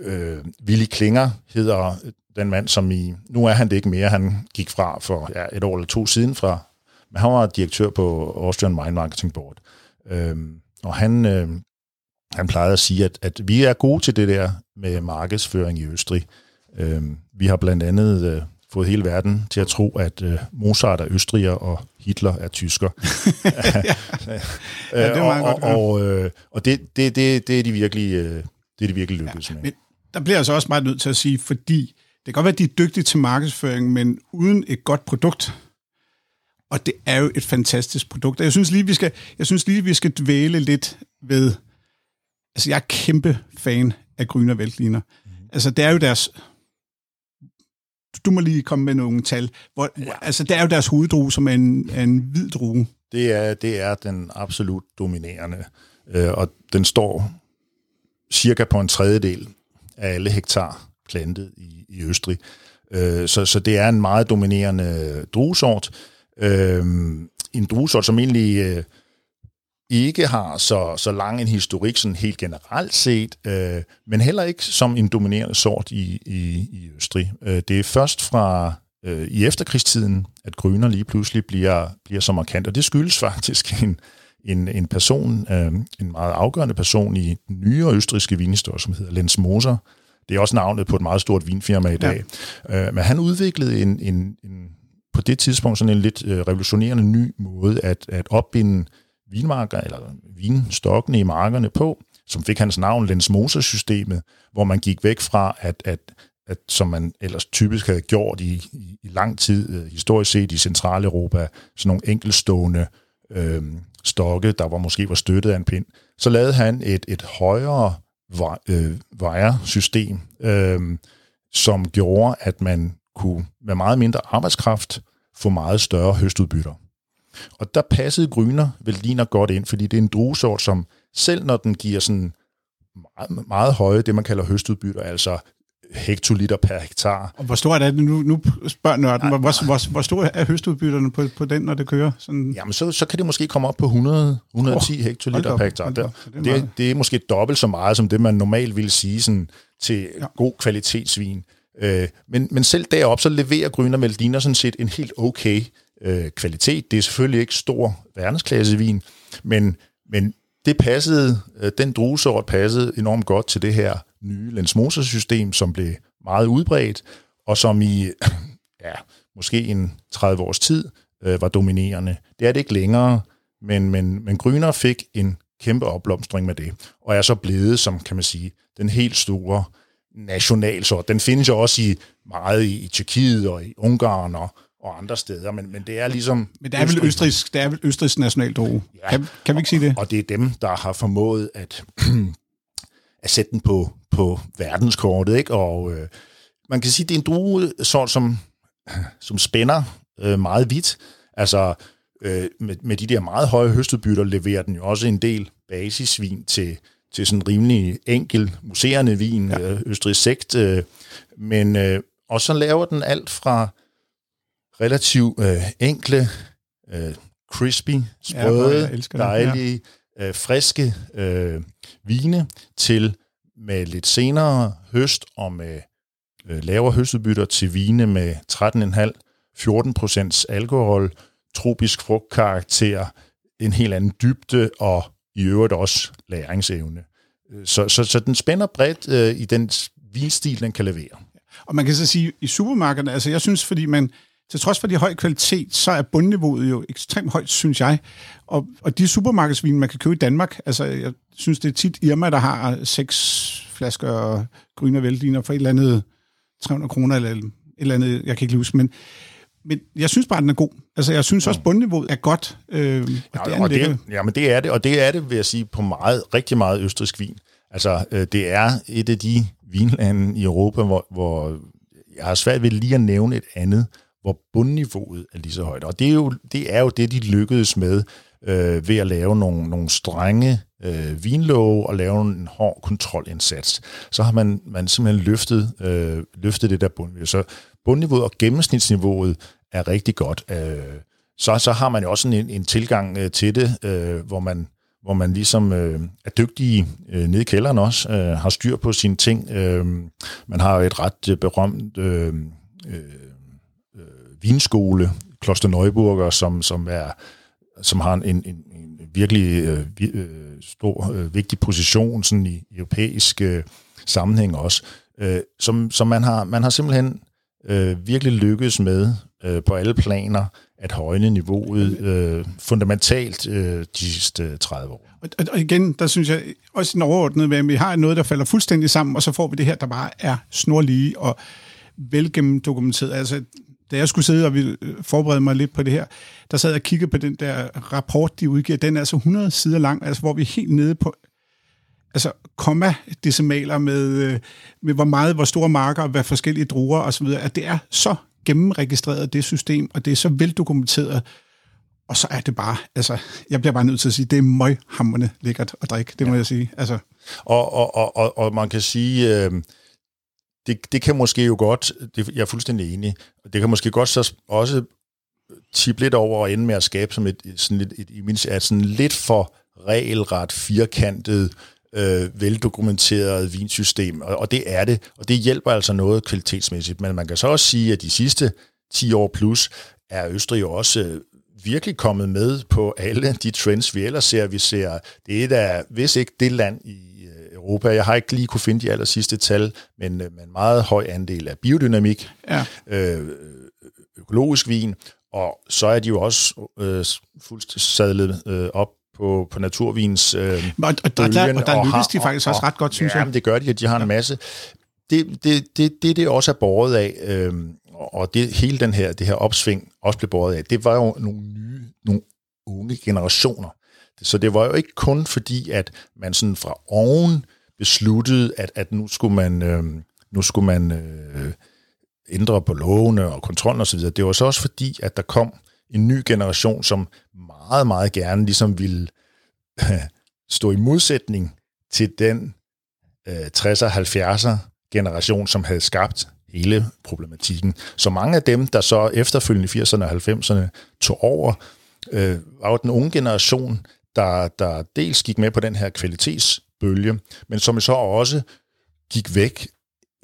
øh, Willy Klinger hedder den mand, som i... Nu er han det ikke mere. Han gik fra for ja, et år eller to siden fra... Men han var direktør på Austrian Wine Marketing Board. Øh, og han, øh, han plejede at sige, at, at vi er gode til det der med markedsføring i Østrig. Øh, vi har blandt andet øh, fået hele verden til at tro, at øh, Mozart er østriger og Hitler er tysker. *laughs* ja, det er meget og, godt, og, øh, og det, det, det, det er de virkelig, øh, det er de virkelig lykkedes ja, med. Men der bliver altså også meget nødt til at sige, fordi det kan godt være, at de er dygtige til markedsføring, men uden et godt produkt, Og det er jo et fantastisk produkt. Og jeg synes lige, vi skal, jeg synes lige, vi skal dvæle lidt ved... Altså, jeg er kæmpe fan af Grüner Veltliner. Mm. Altså, det er jo deres... Du må lige komme med nogle tal. Hvor, ja. Altså, det er jo deres hoveddrue, som er en, er en hvid drue. Det er, det er den absolut dominerende. Øh, og den står cirka på en tredjedel af alle hektar plantet i, i Østrig. Øh, så, så det er en meget dominerende druesort. Øh, en druesort, som egentlig øh, ikke har så, så lang en historik sådan helt generelt set, øh, men heller ikke som en dominerende sort i, i, i Østrig. Øh, det er først fra øh, i efterkrigstiden, at Grøner lige pludselig bliver, bliver så markant, og det skyldes faktisk en, en, en person, øh, en meget afgørende person i den nyere østriske vinhistorie, som hedder Lenz Moser. Det er også navnet på et meget stort vinfirma i dag. Ja. Øh, men han udviklede en, en, en, på det tidspunkt sådan en lidt øh, revolutionerende ny måde at, at opbinde vinmarker, eller vinstokkene i markerne på, som fik hans navn Lensmosa-systemet, hvor man gik væk fra, at, at, at som man ellers typisk havde gjort i, i, i lang tid, øh, historisk set i Centraleuropa, sådan nogle enkelstående øh, stokke, der var måske var støttet af en pind, så lavede han et, et højere øh, vejersystem, øh, som gjorde, at man kunne med meget mindre arbejdskraft få meget større høstudbytter. Og der passede Gryner Veltliner godt ind, fordi det er en druesort, som selv når den giver sådan meget, meget høje, det man kalder høstudbytter, altså hektoliter per hektar. Og hvor stor er det? Nu, nu spørger nørden, hvor, hvor, hvor, hvor stor er høstudbytterne på, på den, når det kører? Sådan... Jamen, så, så kan det måske komme op på 100, 110 oh, hektoliter per hektar. Det, det, det er måske dobbelt så meget, som det man normalt ville sige sådan, til ja. god kvalitetsvin. Øh, men, men selv deroppe, så leverer Gryner Meldiner sådan set en helt okay øh, kvalitet. Det er selvfølgelig ikke stor verdensklassevin, men, men det passede, øh, den druesort passede enormt godt til det her nye Lensmoser-system, som blev meget udbredt, og som i *clears throat* ja, måske en 30 års tid øh, var dominerende. Det er det ikke længere, men, men, men Gryner fik en kæmpe opblomstring med det, og er så blevet, som kan man sige, den helt store nationalsort. Den findes jo også i meget i, i Tjekkiet og i Ungarn og, og andre steder, men, men det er ligesom... Men det er vel Østrigs, det er vel Østrigs nationaldroge. Ja, kan, kan vi ikke sige det? Og, og det er dem, der har formået at, *clears throat* at sætte den på, på verdenskortet, ikke? Og øh, man kan sige, det er en drue, så, som, *clears throat* som spænder øh, meget vidt. Altså, øh, med, med de der meget høje høstudbytter leverer den jo også en del basisvin til, til sådan rimelig enkel museerne vin, ja. øh, Østrig sekt, øh, men øh, og så laver den alt fra relativt øh, enkle, øh, crispy, sprøde, ja, dejlige, ja. øh, friske øh, vine til med lidt senere høst og med øh, lavere høstudbytter til vine med 13,5-14 procents alkohol, tropisk frugtkarakter, en helt anden dybde og i øvrigt også læringsevne. Så, så, så den spænder bredt øh, i den vinstil, den kan levere. Og man kan så sige, i supermarkederne, altså jeg synes, fordi man, til trods for de høj kvalitet, så er bundniveauet jo ekstremt højt, synes jeg. Og, og de supermarkedsvin, man kan købe i Danmark, altså jeg synes, det er tit Irma, der har seks flasker grønne veldiner for et eller andet 300 kroner, eller et eller andet, jeg kan ikke huske, men, men jeg synes bare, at den er god. Altså, jeg synes også, bundniveauet er godt. Øh, og ja, det er og det, ja, men det er det, og det er det, vil jeg sige, på meget, rigtig meget østrisk vin. Altså, øh, det er et af de vinlande i Europa, hvor, hvor jeg har svært ved lige at nævne et andet, hvor bundniveauet er lige så højt. Og det er jo det, er jo det de lykkedes med øh, ved at lave nogle, nogle strenge øh, vinlove og lave en hård kontrolindsats. Så har man, man simpelthen løftet, øh, løftet det der bundniveau. Så bundniveauet og gennemsnitsniveauet er rigtig godt. Øh, så, så har man jo også en, en tilgang øh, til det, øh, hvor man hvor man ligesom øh, er dygtig øh, nede i kælderen også, øh, har styr på sine ting. Øh, man har jo et ret øh, berømt øh, øh, vinskole, Kloster Neuburger, som, som, er, som har en, en, en virkelig øh, øh, stor, øh, vigtig position sådan i europæisk øh, sammenhæng også, øh, som, som man, har, man har simpelthen øh, virkelig lykkedes med øh, på alle planer at højne niveauet øh, fundamentalt øh, de sidste øh, 30 år. Og, og igen, der synes jeg også en overordnet med, at vi har noget, der falder fuldstændig sammen, og så får vi det her, der bare er snorlige og velgennemdokumenteret. Altså, da jeg skulle sidde og forberede mig lidt på det her, der sad jeg og kiggede på den der rapport, de udgiver. Den er altså 100 sider lang, altså hvor vi er helt nede på altså komma-decimaler med, øh, med hvor meget, hvor store marker, hvad forskellige druer osv., at det er så gennemregistreret, det system, og det er så veldokumenteret, og så er det bare, altså, jeg bliver bare nødt til at sige, det er møghamrende lækkert at drikke, det må ja. jeg sige. Altså. Og, og, og, og, og man kan sige, øh, det, det kan måske jo godt, det, jeg er fuldstændig enig, det kan måske godt så også tippe lidt over og ende med at skabe som et, sådan et, et, et, et sådan lidt for regelret, firkantet, øh, veldokumenteret vinsystem, og, og det er det, og det hjælper altså noget kvalitetsmæssigt, men man kan så også sige, at de sidste 10 år plus er Østrig jo også øh, virkelig kommet med på alle de trends, vi ellers ser. Vi ser, det er da, hvis ikke det land i Europa, jeg har ikke lige kunne finde de aller sidste tal, men øh, en meget høj andel af biodynamik, ja. øh, økologisk vin, og så er de jo også øh, fuldstændig sadlet øh, op på, på naturvins øh, og, og, der, der, og der lykkes de faktisk og, også ret godt, synes ja, jeg. Ja, det gør de, at de har en masse. Det, det, det, det, det også er båret af, øh, og det hele den her, det her opsving også blev båret af, det var jo nogle nye, nogle unge generationer. Så det var jo ikke kun fordi, at man sådan fra oven besluttede, at, at nu skulle man, øh, nu skulle man øh, ændre på lovene og kontrollen osv. Det var så også fordi, at der kom en ny generation, som meget, meget gerne ligesom ville øh, *laughs* stå i modsætning til den øh, 60'er, 70'er generation, som havde skabt hele problematikken. Så mange af dem, der så efterfølgende i 80'erne og 90'erne tog over, øh, var jo den unge generation, der, der dels gik med på den her kvalitets kvalitetsbølge, men som så også gik væk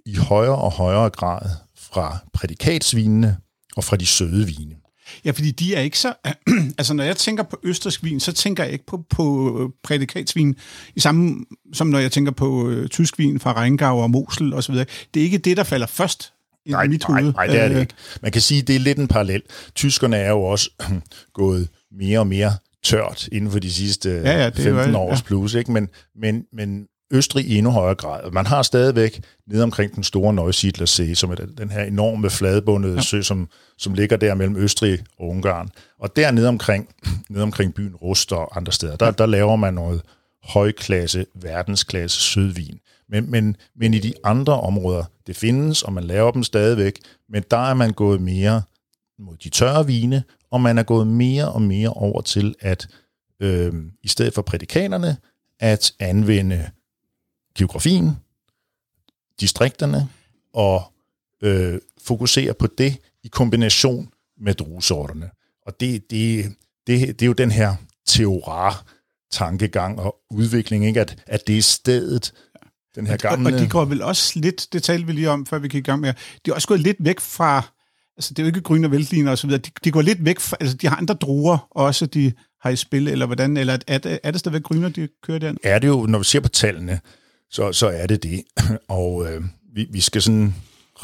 i højere og højere grad fra prædikatsvinene og fra de søde vine. Ja, fordi de er ikke så... *clears throat* altså, når jeg tænker på østersk vin, så tænker jeg ikke på, på prædikatsvin i samme, som når jeg tænker på øh, tysk vin fra Rheingau og Mosel osv. Det er ikke det, der falder først nej, i mit hoved. Nej, nej, det er det øh, ikke. Man kan sige, det er lidt en parallel. Tyskerne er jo også *clears throat* gået mere og mere tørt inden for de sidste ja, ja, det 15 års ja. plus, ikke? Men, men, men Østrig i endnu højere grad. Man har stadigvæk nede omkring den store Neusiedler See, som er den her enorme fladbundede ja. sø, som, som ligger der mellem Østrig og Ungarn. Og der nede omkring, nede omkring byen Rust og andre steder, der, der laver man noget højklasse, verdensklasse sødvin. Men, men, men i de andre områder, det findes, og man laver dem stadigvæk, men der er man gået mere mod de tørre vine, og man er gået mere og mere over til at, øh, i stedet for prædikanerne, at anvende geografien, distrikterne, og øh, fokusere på det i kombination med druesorterne. Og det, det, det, det er jo den her teorar tankegang og udvikling, ikke? At, at det er stedet, den her gamle... Og, og de går vel også lidt, det talte vi lige om, før vi gik i gang med, de er også gået lidt væk fra, altså det er jo ikke grønne og væltliner og så videre, de, de går lidt væk fra, altså de har andre druer også, de har i spil, eller hvordan, eller er det, er det stadigvæk grønne, de kører den? Er det jo, når vi ser på tallene, så, så er det det. *clears throat* Og øh, vi, vi skal sådan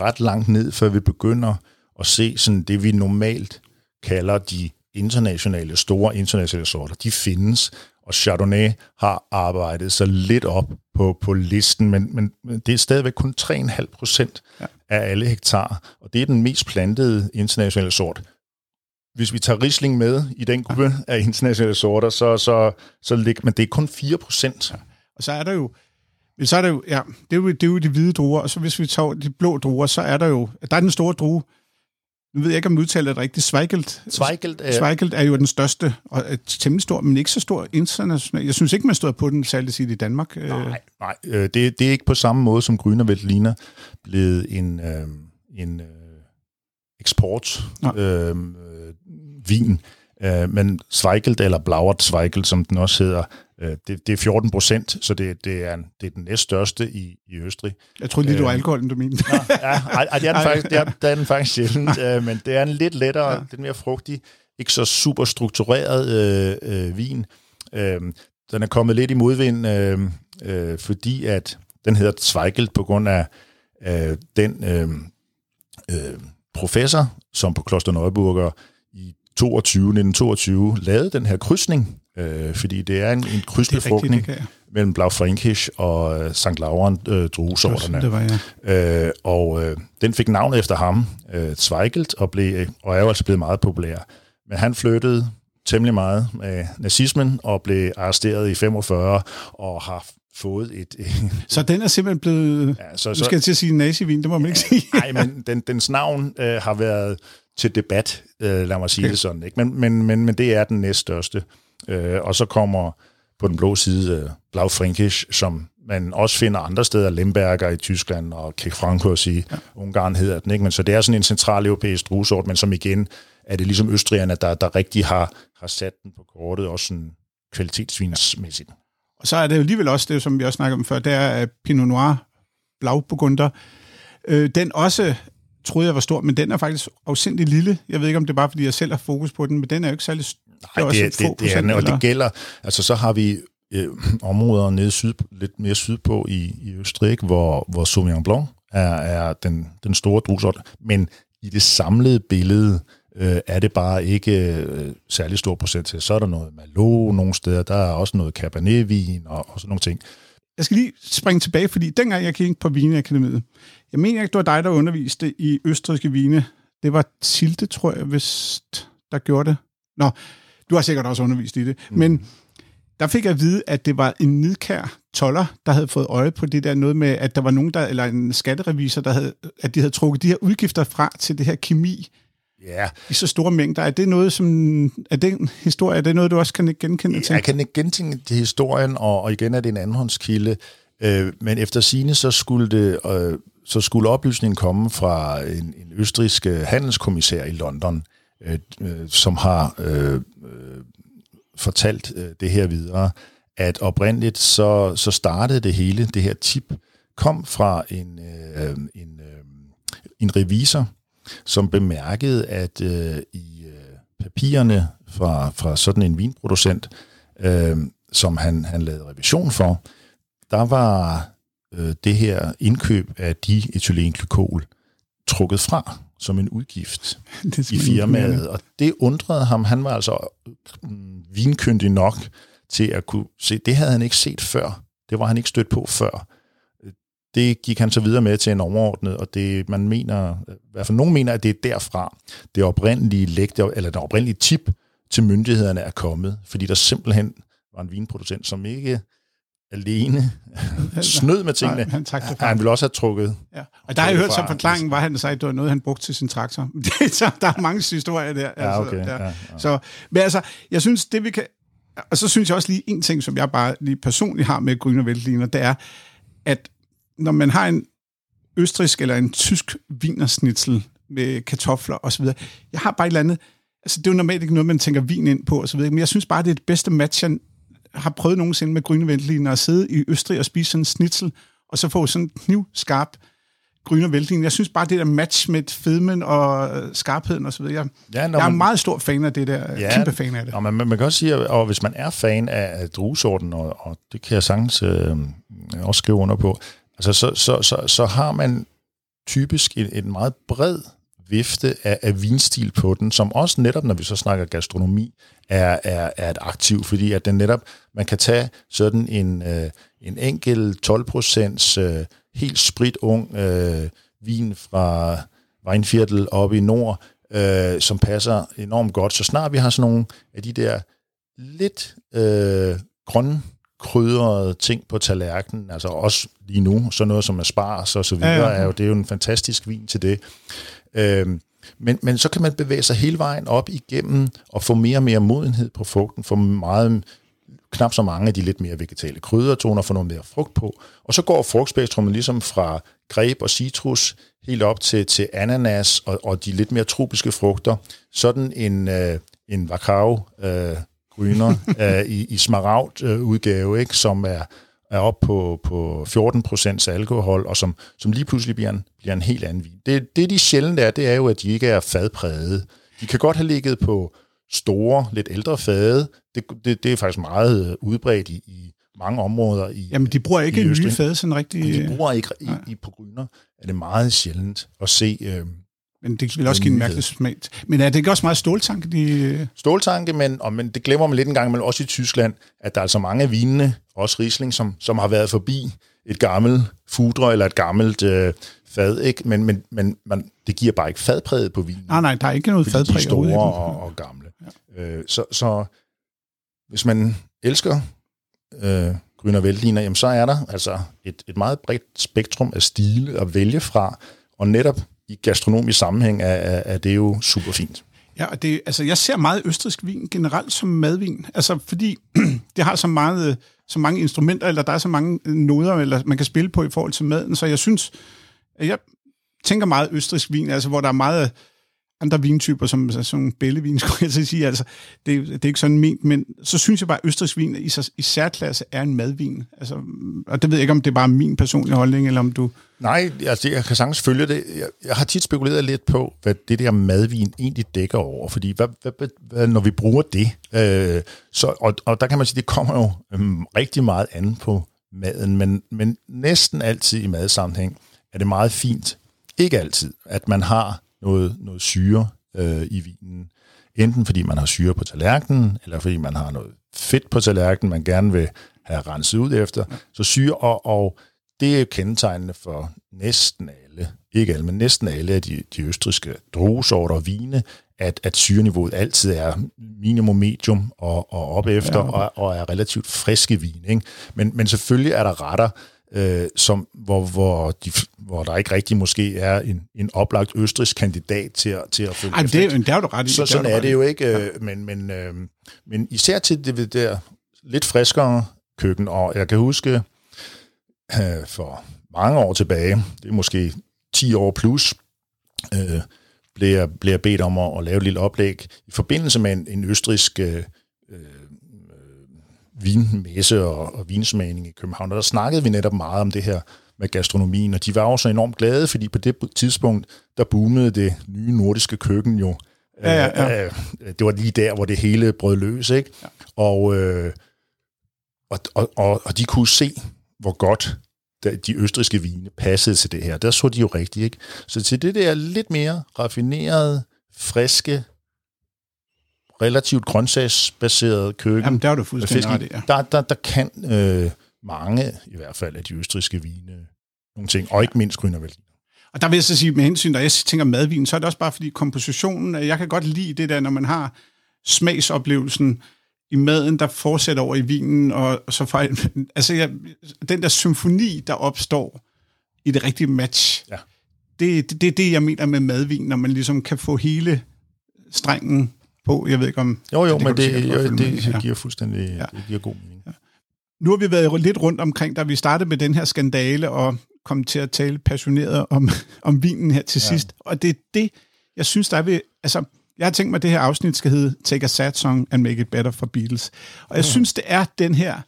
ret langt ned, før vi begynder at se sådan det, vi normalt kalder de internationale, store internationale sorter. De findes, og Chardonnay har arbejdet sig lidt op på, på listen, men, men, men det er stadigvæk kun 3,5 procent ja. af alle hektar, og det er den mest plantede internationale sort. Hvis vi tager Riesling med i den gruppe ja. af internationale sorter, så, så, så ligger, men det er kun 4 procent. Ja. Og så er der jo så er der jo, ja, det er jo, det er jo de hvide druer, og så hvis vi tager de blå druer, så er der jo, der er den store drue, nu ved jeg ikke, om jeg udtaler det rigtigt, Zweigelt. Zweigelt, er... Zweigelt er jo den største, og er temmelig stor, men ikke så stor internationalt. Jeg synes ikke, man står på den særligt i Danmark. Øh. Nej, nej øh, det, det er ikke på samme måde, som Grünervæld ligner blevet en, øh, en øh, eksport øh, vin. Øh, men Zweigelt, eller Blauert Zweigelt, som den også hedder, Øh, det, det er 14 procent, så det, det, er, det er den næststørste i, i Østrig. Jeg tror lige, du var øh, alkoholen, du mente. ja, ej, det er den faktisk, det er, det er den faktisk sjældent, *laughs* øh, men det er en lidt lettere, ja. lidt mere frugtig, ikke så super struktureret øh, øh, vin. Øh, den er kommet lidt i modvind, øh, øh, fordi at den hedder Zweigelt på grund af øh, den øh, øh, professor, som på Kloster Neuburger i 22, 1922 lavede den her krydsning Øh, fordi det er en, en krydsbefrugtning mellem Blaufränkisch og øh, St. Lauren øh, druesorterne. Det var, ja. øh, og øh, den fik navnet efter ham, øh, Zweigelt, og, blev, og er jo altså blevet meget populær. Men han flyttede temmelig meget med nazismen og blev arresteret i 45 og har fået et... *laughs* så den er simpelthen blevet... Ja, så, så, nu skal jeg til at sige nazivin, det må man ikke sige. *laughs* Nej, men den, dens navn øh, har været til debat, øh, lad mig sige okay. det sådan. Ikke? Men, men, men, men det er den næststørste. Øh, og så kommer på den blå side øh, Blaufränkisch, som man også finder andre steder, Lemberger i Tyskland og Kek Frankos i ja. Ungarn hedder den. Ikke? Men så det er sådan en central europæisk druesort, men som igen er det ligesom østrigerne, der, der rigtig har, har sat den på kortet, også sådan kvalitetsvinsmæssigt. Og så er det jo alligevel også det, som vi også snakkede om før, det er at Pinot Noir, Blauburgunder, øh, den også troede jeg var stor, men den er faktisk afsindig lille. Jeg ved ikke, om det er bare, fordi jeg selv har fokus på den, men den er jo ikke særlig Nej, det, er, det, det, det er og det gælder, altså så har vi øh, områder nede syd, lidt mere sydpå i, i Østrig, hvor, hvor Sauvignon Blanc er, er den, den store drusort, men i det samlede billede øh, er det bare ikke øh, særlig stor procent til. Så er der noget Malo nogle steder, der er også noget Cabernet-vin og, og sådan nogle ting. Jeg skal lige springe tilbage, fordi dengang jeg gik på Vineakademiet, jeg mener ikke, det var dig, der underviste i østrigske vine. Det var Tilde, tror jeg, hvis der gjorde det. Nå, du har sikkert også undervist i det. Mm. Men der fik jeg at vide, at det var en nidkær toller, der havde fået øje på det der noget med, at der var nogen, der, eller en skatterevisor, der havde, at de havde trukket de her udgifter fra til det her kemi, Ja. I så store mængder. Er det noget, som... Er den historie, er det noget, du også kan genkende til? Jeg kan ikke genkende til historien, og, og igen er det en andenhåndskilde. Øh, men efter sine så skulle det... Øh, så skulle oplysningen komme fra en, en østrisk øh, handelskommissær i London, øh, som har øh, øh, fortalt øh, det her videre, at oprindeligt så, så startede det hele, det her tip, kom fra en, øh, en, øh, en revisor, som bemærkede, at øh, i øh, papirerne fra, fra sådan en vinproducent, øh, som han, han lavede revision for, der var øh, det her indkøb af diethylenglykol trukket fra som en udgift *laughs* i firmaet. Og det undrede ham. Han var altså mm, vinkyndig nok til at kunne se, det havde han ikke set før. Det var han ikke stødt på før det gik han så videre med til en overordnet, og det, man mener, i hvert fald nogen mener, at det er derfra, det oprindelige læg, eller det oprindelige tip til myndighederne er kommet, fordi der simpelthen var en vinproducent, som ikke alene *laughs* snød med tingene. Nej, han, han ville også have trukket. Ja. Og der har jeg hørt som forklaringen, var han sagde, at det var noget, han brugte til sin traktor. *laughs* så der er mange historier der. Ja, okay. Altså, ja. Ja, ja. Så, men altså, jeg synes, det vi kan... Og så synes jeg også lige en ting, som jeg bare lige personligt har med Grøn og Væltliner, det er, at når man har en østrisk eller en tysk vinersnitzel med kartofler osv., jeg har bare et eller andet, altså det er jo normalt ikke noget, man tænker vin ind på osv., men jeg synes bare, det er det bedste match, jeg har prøvet nogensinde med grønne at sidde i Østrig og spise sådan en snitzel, og så få sådan en knivskarp grønne væltlin. Jeg synes bare, det der match med fedmen og skarpheden og så videre. Jeg, ja, jeg er man, meget stor fan af det der, ja, kæmpe fan af det. Og man, man kan også sige, at hvis man er fan af druesorten, og, og det kan jeg sagtens øh, også skrive under på, Altså, så, så, så, så har man typisk en, en meget bred vifte af, af vinstil på den, som også netop, når vi så snakker gastronomi, er, er, er et aktiv, fordi at den netop, man kan tage sådan en, øh, en enkelt 12 procents øh, helt sprit ung øh, vin fra Weinviertel oppe i nord, øh, som passer enormt godt. Så snart vi har sådan nogle af de der lidt øh, grønne krydrede ting på tallerkenen, altså også lige nu, så noget som spars og så videre, ja, ja. er jo, det er jo en fantastisk vin til det. Øhm, men, men så kan man bevæge sig hele vejen op igennem og få mere og mere modenhed på frugten, få meget knap så mange af de lidt mere vegetale kryddertoner, få noget mere frugt på. Og så går frugtspektrummet ligesom fra greb og citrus helt op til, til ananas og, og de lidt mere tropiske frugter. Sådan en, øh, en vakao, øh, Gryner uh, *laughs* i, i smaragd uh, udgave, ikke, som er, er op på, på 14 procent alkohol, og som, som lige pludselig bliver en, bliver en helt anden vin. Det, det de sjældent er, det er jo, at de ikke er fadpræget. De kan godt have ligget på store, lidt ældre fade. Det, det, det er faktisk meget udbredt i, i mange områder i Jamen, de bruger ikke nye fade sådan rigtig... de bruger ikke i, i på Gryner. Er det meget sjældent at se... Øh, Men det vil også give en mærkelig smag. Men er det ikke også meget ståltanke? De... Ståltanke, men, og, men det glemmer man lidt en gang, men også i Tyskland, at der er altså mange af vinene, også Riesling, som, som har været forbi et gammelt fudre eller et gammelt øh, fad, ikke? Men, men, men man, det giver bare ikke fadpræget på vinen. Nej, nej, der er ikke noget fadpræg de er store og, og gamle. Ja. Øh, så, så hvis man elsker øh, Grüner Veltliner, jamen så er der altså et, et meget bredt spektrum af stile at vælge fra, og netop i gastronomisk sammenhæng er, er, er det jo super fint. Ja, og det, altså, jeg ser meget østrisk vin generelt som madvin, altså fordi *clears throat* det har så, meget, så mange instrumenter, eller der er så mange noder, eller man kan spille på i forhold til maden, så jeg synes, jeg tænker meget østrisk vin, altså hvor der er meget andre vintyper, som altså, sådan bællevin, *laughs* skulle jeg sige. Altså, det, det er ikke sådan ment, men så synes jeg bare, at Østrigs vin i, i særklasse er en madvin. Altså, og det ved jeg ikke, om det er bare min personlige holdning, eller om du... Nej, altså, jeg kan sagtens følge det. Jeg, jeg har tit spekuleret lidt på, hvad det der madvin egentlig dækker over, fordi hvad, hvad, hvad, når vi bruger det, øh, så, og, og der kan man sige, det kommer jo øh, rigtig meget an på maden, men, men næsten altid i madsammenhæng er det meget fint, ikke altid, at man har noget, noget syre øh, i vinen. Enten fordi man har syre på tallerkenen, eller fordi man har noget fedt på tallerkenen, man gerne vil have renset ud efter. Så syre, og, og det er kendetegnende for næsten alle, ikke alle, men næsten alle af de, de østriske druesorter og vine, at, at syreniveauet altid er minimum medium og, og op efter, ja. og, og er relativt friske vin. Ikke? Men, men selvfølgelig er der retter, øh, som, hvor, hvor, de, hvor der ikke rigtig måske er en, en oplagt østrisk kandidat til at, til at følge Ej, det, det er du ret i. Så, sådan er, er det jo ikke, øh, ja. men, men, øh, men især til det der lidt friskere køkken, og jeg kan huske øh, for mange år tilbage, det er måske 10 år plus, øh, blev, jeg, blev jeg bedt om at, at lave et lille oplæg i forbindelse med en, en østrisk øh, øh vinmesse og, og vinsmagning i København, og der snakkede vi netop meget om det her med gastronomien, og de var også enormt glade, fordi på det tidspunkt, der boomede det nye nordiske køkken jo. Ja, ja, ja. Øh, det var lige der, hvor det hele brød løs, ikke? Ja. Og, øh, og, og, og, og de kunne se, hvor godt de østriske vine passede til det her. Der så de jo rigtigt, ikke? Så til det der lidt mere raffinerede, friske, relativt grøntsagsbaseret køkken. Jamen, der er du fuldstændig ret, ja. der, der, der kan øh, mange, i hvert fald af de østriske vine, nogle ting, og ikke mindst grønne Og der vil jeg så sige, med hensyn, når jeg tænker madvin, så er det også bare fordi kompositionen, jeg kan godt lide det der, når man har smagsoplevelsen i maden, der fortsætter over i vinen, og, og så fejl, *laughs* altså jeg, den der symfoni, der opstår i det rigtige match, ja. det, det, det er det, jeg mener med madvin, når man ligesom kan få hele strengen på. Jeg ved ikke om... Jo, jo, det men det, jo, det, det giver fuldstændig ja. det giver god mening. Ja. Nu har vi været lidt rundt omkring, da vi startede med den her skandale, og kom til at tale passioneret om, *laughs* om vinen her til ja. sidst. Og det er det, jeg synes, der er ved... Altså, jeg har tænkt mig, at det her afsnit skal hedde Take a Sad Song and Make It Better for Beatles. Og jeg ja. synes, det er den her...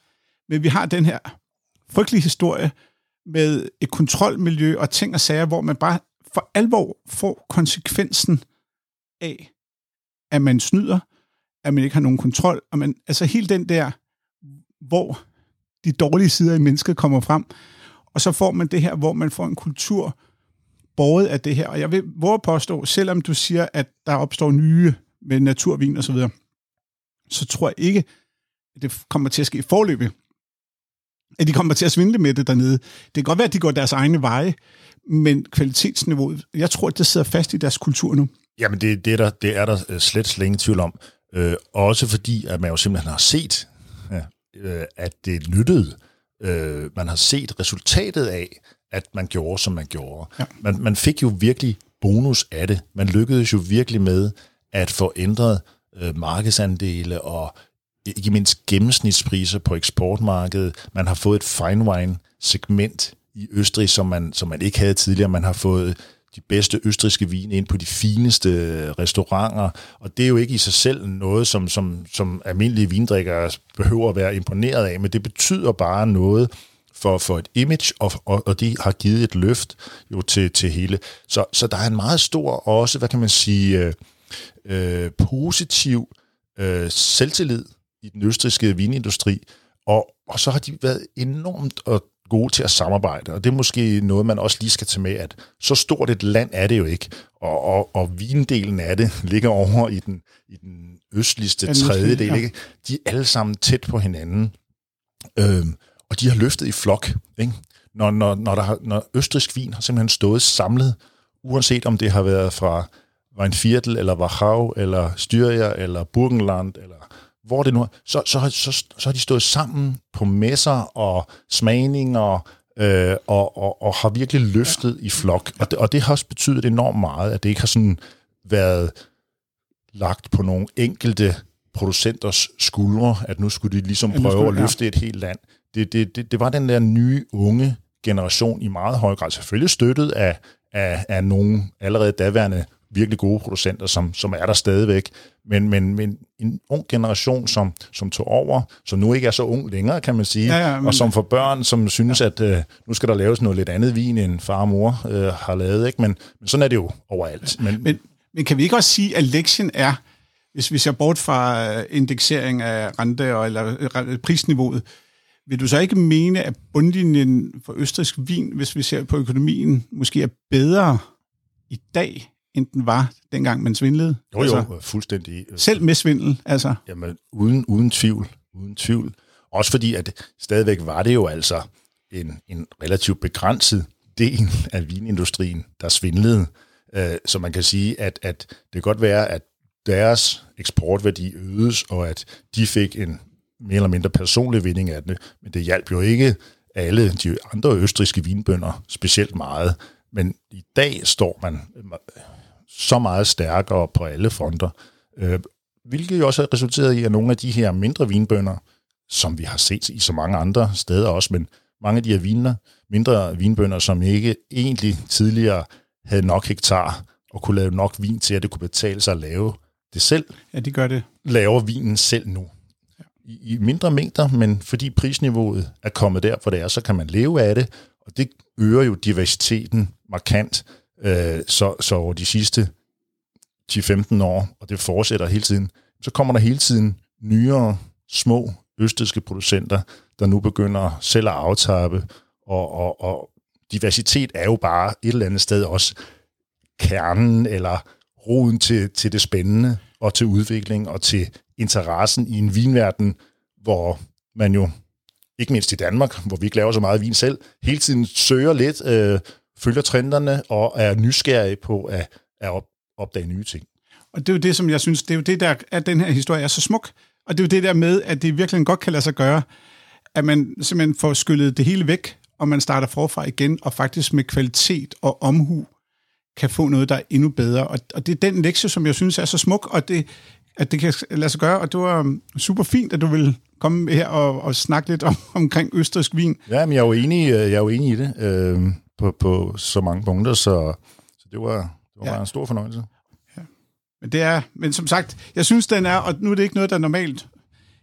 Men vi har den her frygtelige historie med et kontrolmiljø og ting og sager, hvor man bare for alvor får konsekvensen af, at man snyder, at man ikke har nogen kontrol, og man, altså helt den der, hvor de dårlige sider i mennesket kommer frem, og så får man det her, hvor man får en kultur båret af det her. Og jeg vil våge påstå, selvom du siger, at der opstår nye med naturvin og så videre, så tror jeg ikke, at det kommer til at ske i forløbet. At de kommer til at svindle med det dernede. Det kan godt være, at de går deres egne veje, men kvalitetsniveauet, jeg tror, at det sidder fast i deres kultur nu. Jamen, det, det, er, der, det er der øh, slet, slet ingen tvivl om. Øh, også fordi, at man jo simpelthen har set, ja, øh, at det nyttede. Øh, man har set resultatet af, at man gjorde, som man gjorde. Ja. Man, man fik jo virkelig bonus af det. Man lykkedes jo virkelig med at få ændret øh, markedsandele og ikke mindst gennemsnitspriser på eksportmarkedet. Man har fået et fine wine segment i Østrig, som man, som man ikke havde tidligere. Man har fået de bedste østriske vine ind på de fineste øh, restauranter, og det er jo ikke i sig selv noget, som, som, som almindelige vindrikkere behøver at være imponeret af, men det betyder bare noget for, for et image, og, og, og de har givet et løft jo til, til hele. Så, så der er en meget stor også, hvad kan man sige, øh, øh, positiv øh, selvtillid i den østriske vinindustri, og, og så har de været enormt og gode til at samarbejde, og det er måske noget, man også lige skal tage med, at så stort et land er det jo ikke, og, og, og vindelen af det *laughs* ligger over i den, i den østligste tredjedel, ja. ikke? de er alle sammen tæt på hinanden, øhm, og de har løftet i flok. Ikke? Når, når, når, der har, når østrisk vin har simpelthen stået samlet, uanset om det har været fra Weinviertel, eller Wachau, eller Styria, eller Burgenland, eller hvor det nu er, så, så, så, så har de stået sammen på messer og smagninger, øh, og, og, og har virkelig løftet ja. i flok. Og det, og det har også betydet enormt meget, at det ikke har sådan været lagt på nogle enkelte producenters skuldre, at nu skulle de ligesom prøve at løfte et helt land. Det, det, det, det var den der nye, unge generation i meget høj grad, selvfølgelig støttet af, af, af nogle allerede daværende virkelig gode producenter, som, som er der stadigvæk, men, men, men en ung generation, som, som tog over, som nu ikke er så ung længere, kan man sige, ja, ja, men... og som for børn, som synes, ja. at øh, nu skal der laves noget lidt andet vin, end far og mor øh, har lavet, ikke? Men, men sådan er det jo overalt. Men, men, men kan vi ikke også sige, at lektien er, hvis vi ser bort fra øh, indeksering af rente og eller øh, prisniveauet, vil du så ikke mene, at bundlinjen for østrisk vin, hvis vi ser på økonomien, måske er bedre i dag, end den var, dengang man svindlede? Jo, jo, altså, fuldstændig. Selv med svindel, altså? Jamen, uden, uden tvivl. Uden tvivl. Også fordi, at stadigvæk var det jo altså en, en relativt begrænset del af vinindustrien, der svindlede. Øh, så man kan sige, at, at det kan godt være, at deres eksportværdi øges, og at de fik en mere eller mindre personlig vinding af det, men det hjalp jo ikke alle de andre østriske vinbønder specielt meget. Men i dag står man så meget stærkere på alle fronter, øh, hvilket jo også har resulteret i, at nogle af de her mindre vinbønder, som vi har set i så mange andre steder også, men mange af de her viner, mindre vinbønder, som ikke egentlig tidligere havde nok hektar og kunne lave nok vin til, at det kunne betale sig at lave det selv. Ja, de gør det. Laver vinen selv nu. I, I mindre mængder, men fordi prisniveauet er kommet der, hvor det er, så kan man leve af det, og det øger jo diversiteten markant. Øh, så, så over de sidste 10-15 år, og det fortsætter hele tiden, så kommer der hele tiden nyere, små østiske producenter, der nu begynder selv at aftappe, og, og, og diversitet er jo bare et eller andet sted også kernen eller roden til, til det spændende og til udvikling og til interessen i en vinverden, hvor man jo, ikke mindst i Danmark, hvor vi ikke laver så meget vin selv, hele tiden søger lidt, øh, følger trenderne og er nysgerrig på at, at op, opdage nye ting. Og det er jo det, som jeg synes, det er jo det, der at den her historie er så smuk. Og det er jo det der med, at det virkelig godt kan lade sig gøre, at man simpelthen får skyllet det hele væk, og man starter forfra igen, og faktisk med kvalitet og omhu kan få noget, der er endnu bedre. Og, og det er den lektie, som jeg synes er så smuk, og det, at det kan lade sig gøre. Og det var um, super fint, at du vil komme her og, og snakke lidt om, omkring østersk vin. Ja, men jeg er jo enig, øh, jeg er jo enig i det øh, på, på så mange punkter, så, så det var, det var ja. en stor fornøjelse. Ja. Men det er, men som sagt, jeg synes, den er, og nu er det ikke noget, der er normalt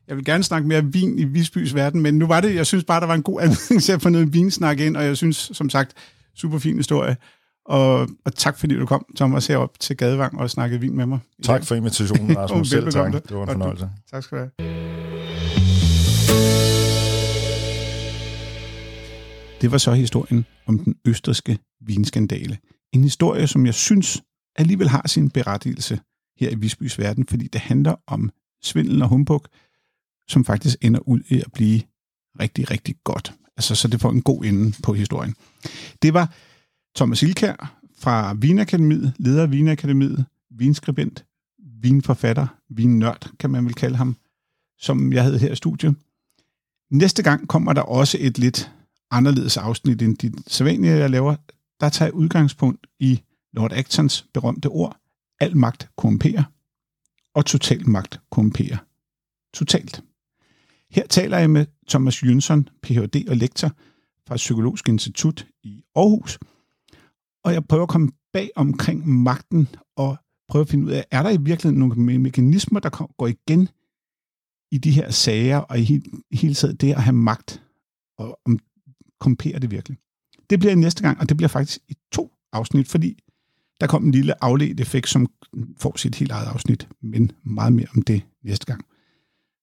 jeg vil gerne snakke mere vin i Visbys verden, men nu var det, jeg synes bare, der var en god anledning til at få noget vinsnak ind, og jeg synes, som sagt, super fin historie. Og, og tak fordi du kom, Thomas, herop til Gadevang og snakkede vin med mig. Tak for invitationen, *laughs* Rasmus. Selv tak. Det var en fornøjelse. Tak skal du have. Det var så historien om den østerske vinskandale. En historie, som jeg synes alligevel har sin berettigelse her i Visbys verden, fordi det handler om svindel og humbug, som faktisk ender ud i at blive rigtig, rigtig godt. Altså, så det får en god ende på historien. Det var Thomas Ilkær fra Vinakademiet, leder af Vinakademiet, vinskribent, vinforfatter, vinnørd, kan man vel kalde ham, som jeg havde her i studiet. Næste gang kommer der også et lidt anderledes afsnit end de sædvanlige, jeg laver. Der tager jeg udgangspunkt i Lord Actons berømte ord, al magt korrumperer, og total magt korrumperer. Totalt. Her taler jeg med Thomas Jønsson, Ph.D. og lektor fra Psykologisk Institut i Aarhus. Og jeg prøver at komme bag omkring magten og prøve at finde ud af, er der i virkeligheden nogle mekanismer, der går igen i de her sager, og i hele taget det at have magt, og om komperer det virkelig. Det bliver næste gang, og det bliver faktisk i to afsnit, fordi der kom en lille afledt effekt, som får sit helt eget afsnit, men meget mere om det næste gang.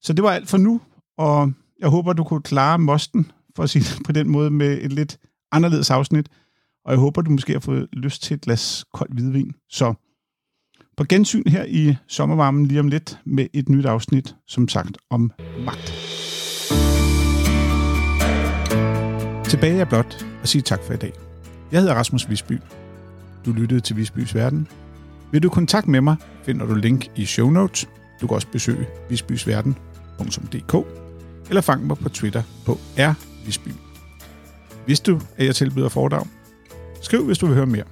Så det var alt for nu, og jeg håber, du kunne klare mosten for at sige det på den måde, med et lidt anderledes afsnit. Og jeg håber, du måske har fået lyst til et glas kold hvidvin. Så på gensyn her i sommervarmen lige om lidt med et nyt afsnit, som sagt om magt. Tilbage er blot at sige tak for i dag. Jeg hedder Rasmus Visby. Du lyttede til Visbys Verden. Vil du kontakte med mig, finder du link i show notes. Du kan også besøge visbysverden.dk eller fang mig på Twitter på rvisby. Hvis du, at jeg tilbyder foredrag, skriv, hvis du vil høre mere.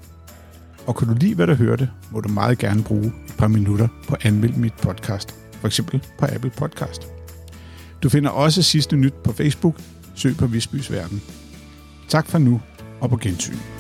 Og kan du lide, hvad du hørte, må du meget gerne bruge et par minutter på at anmelde mit podcast, for eksempel på Apple Podcast. Du finder også sidste nyt på Facebook. Søg på Visbys Verden. Tak for nu, og på gensyn.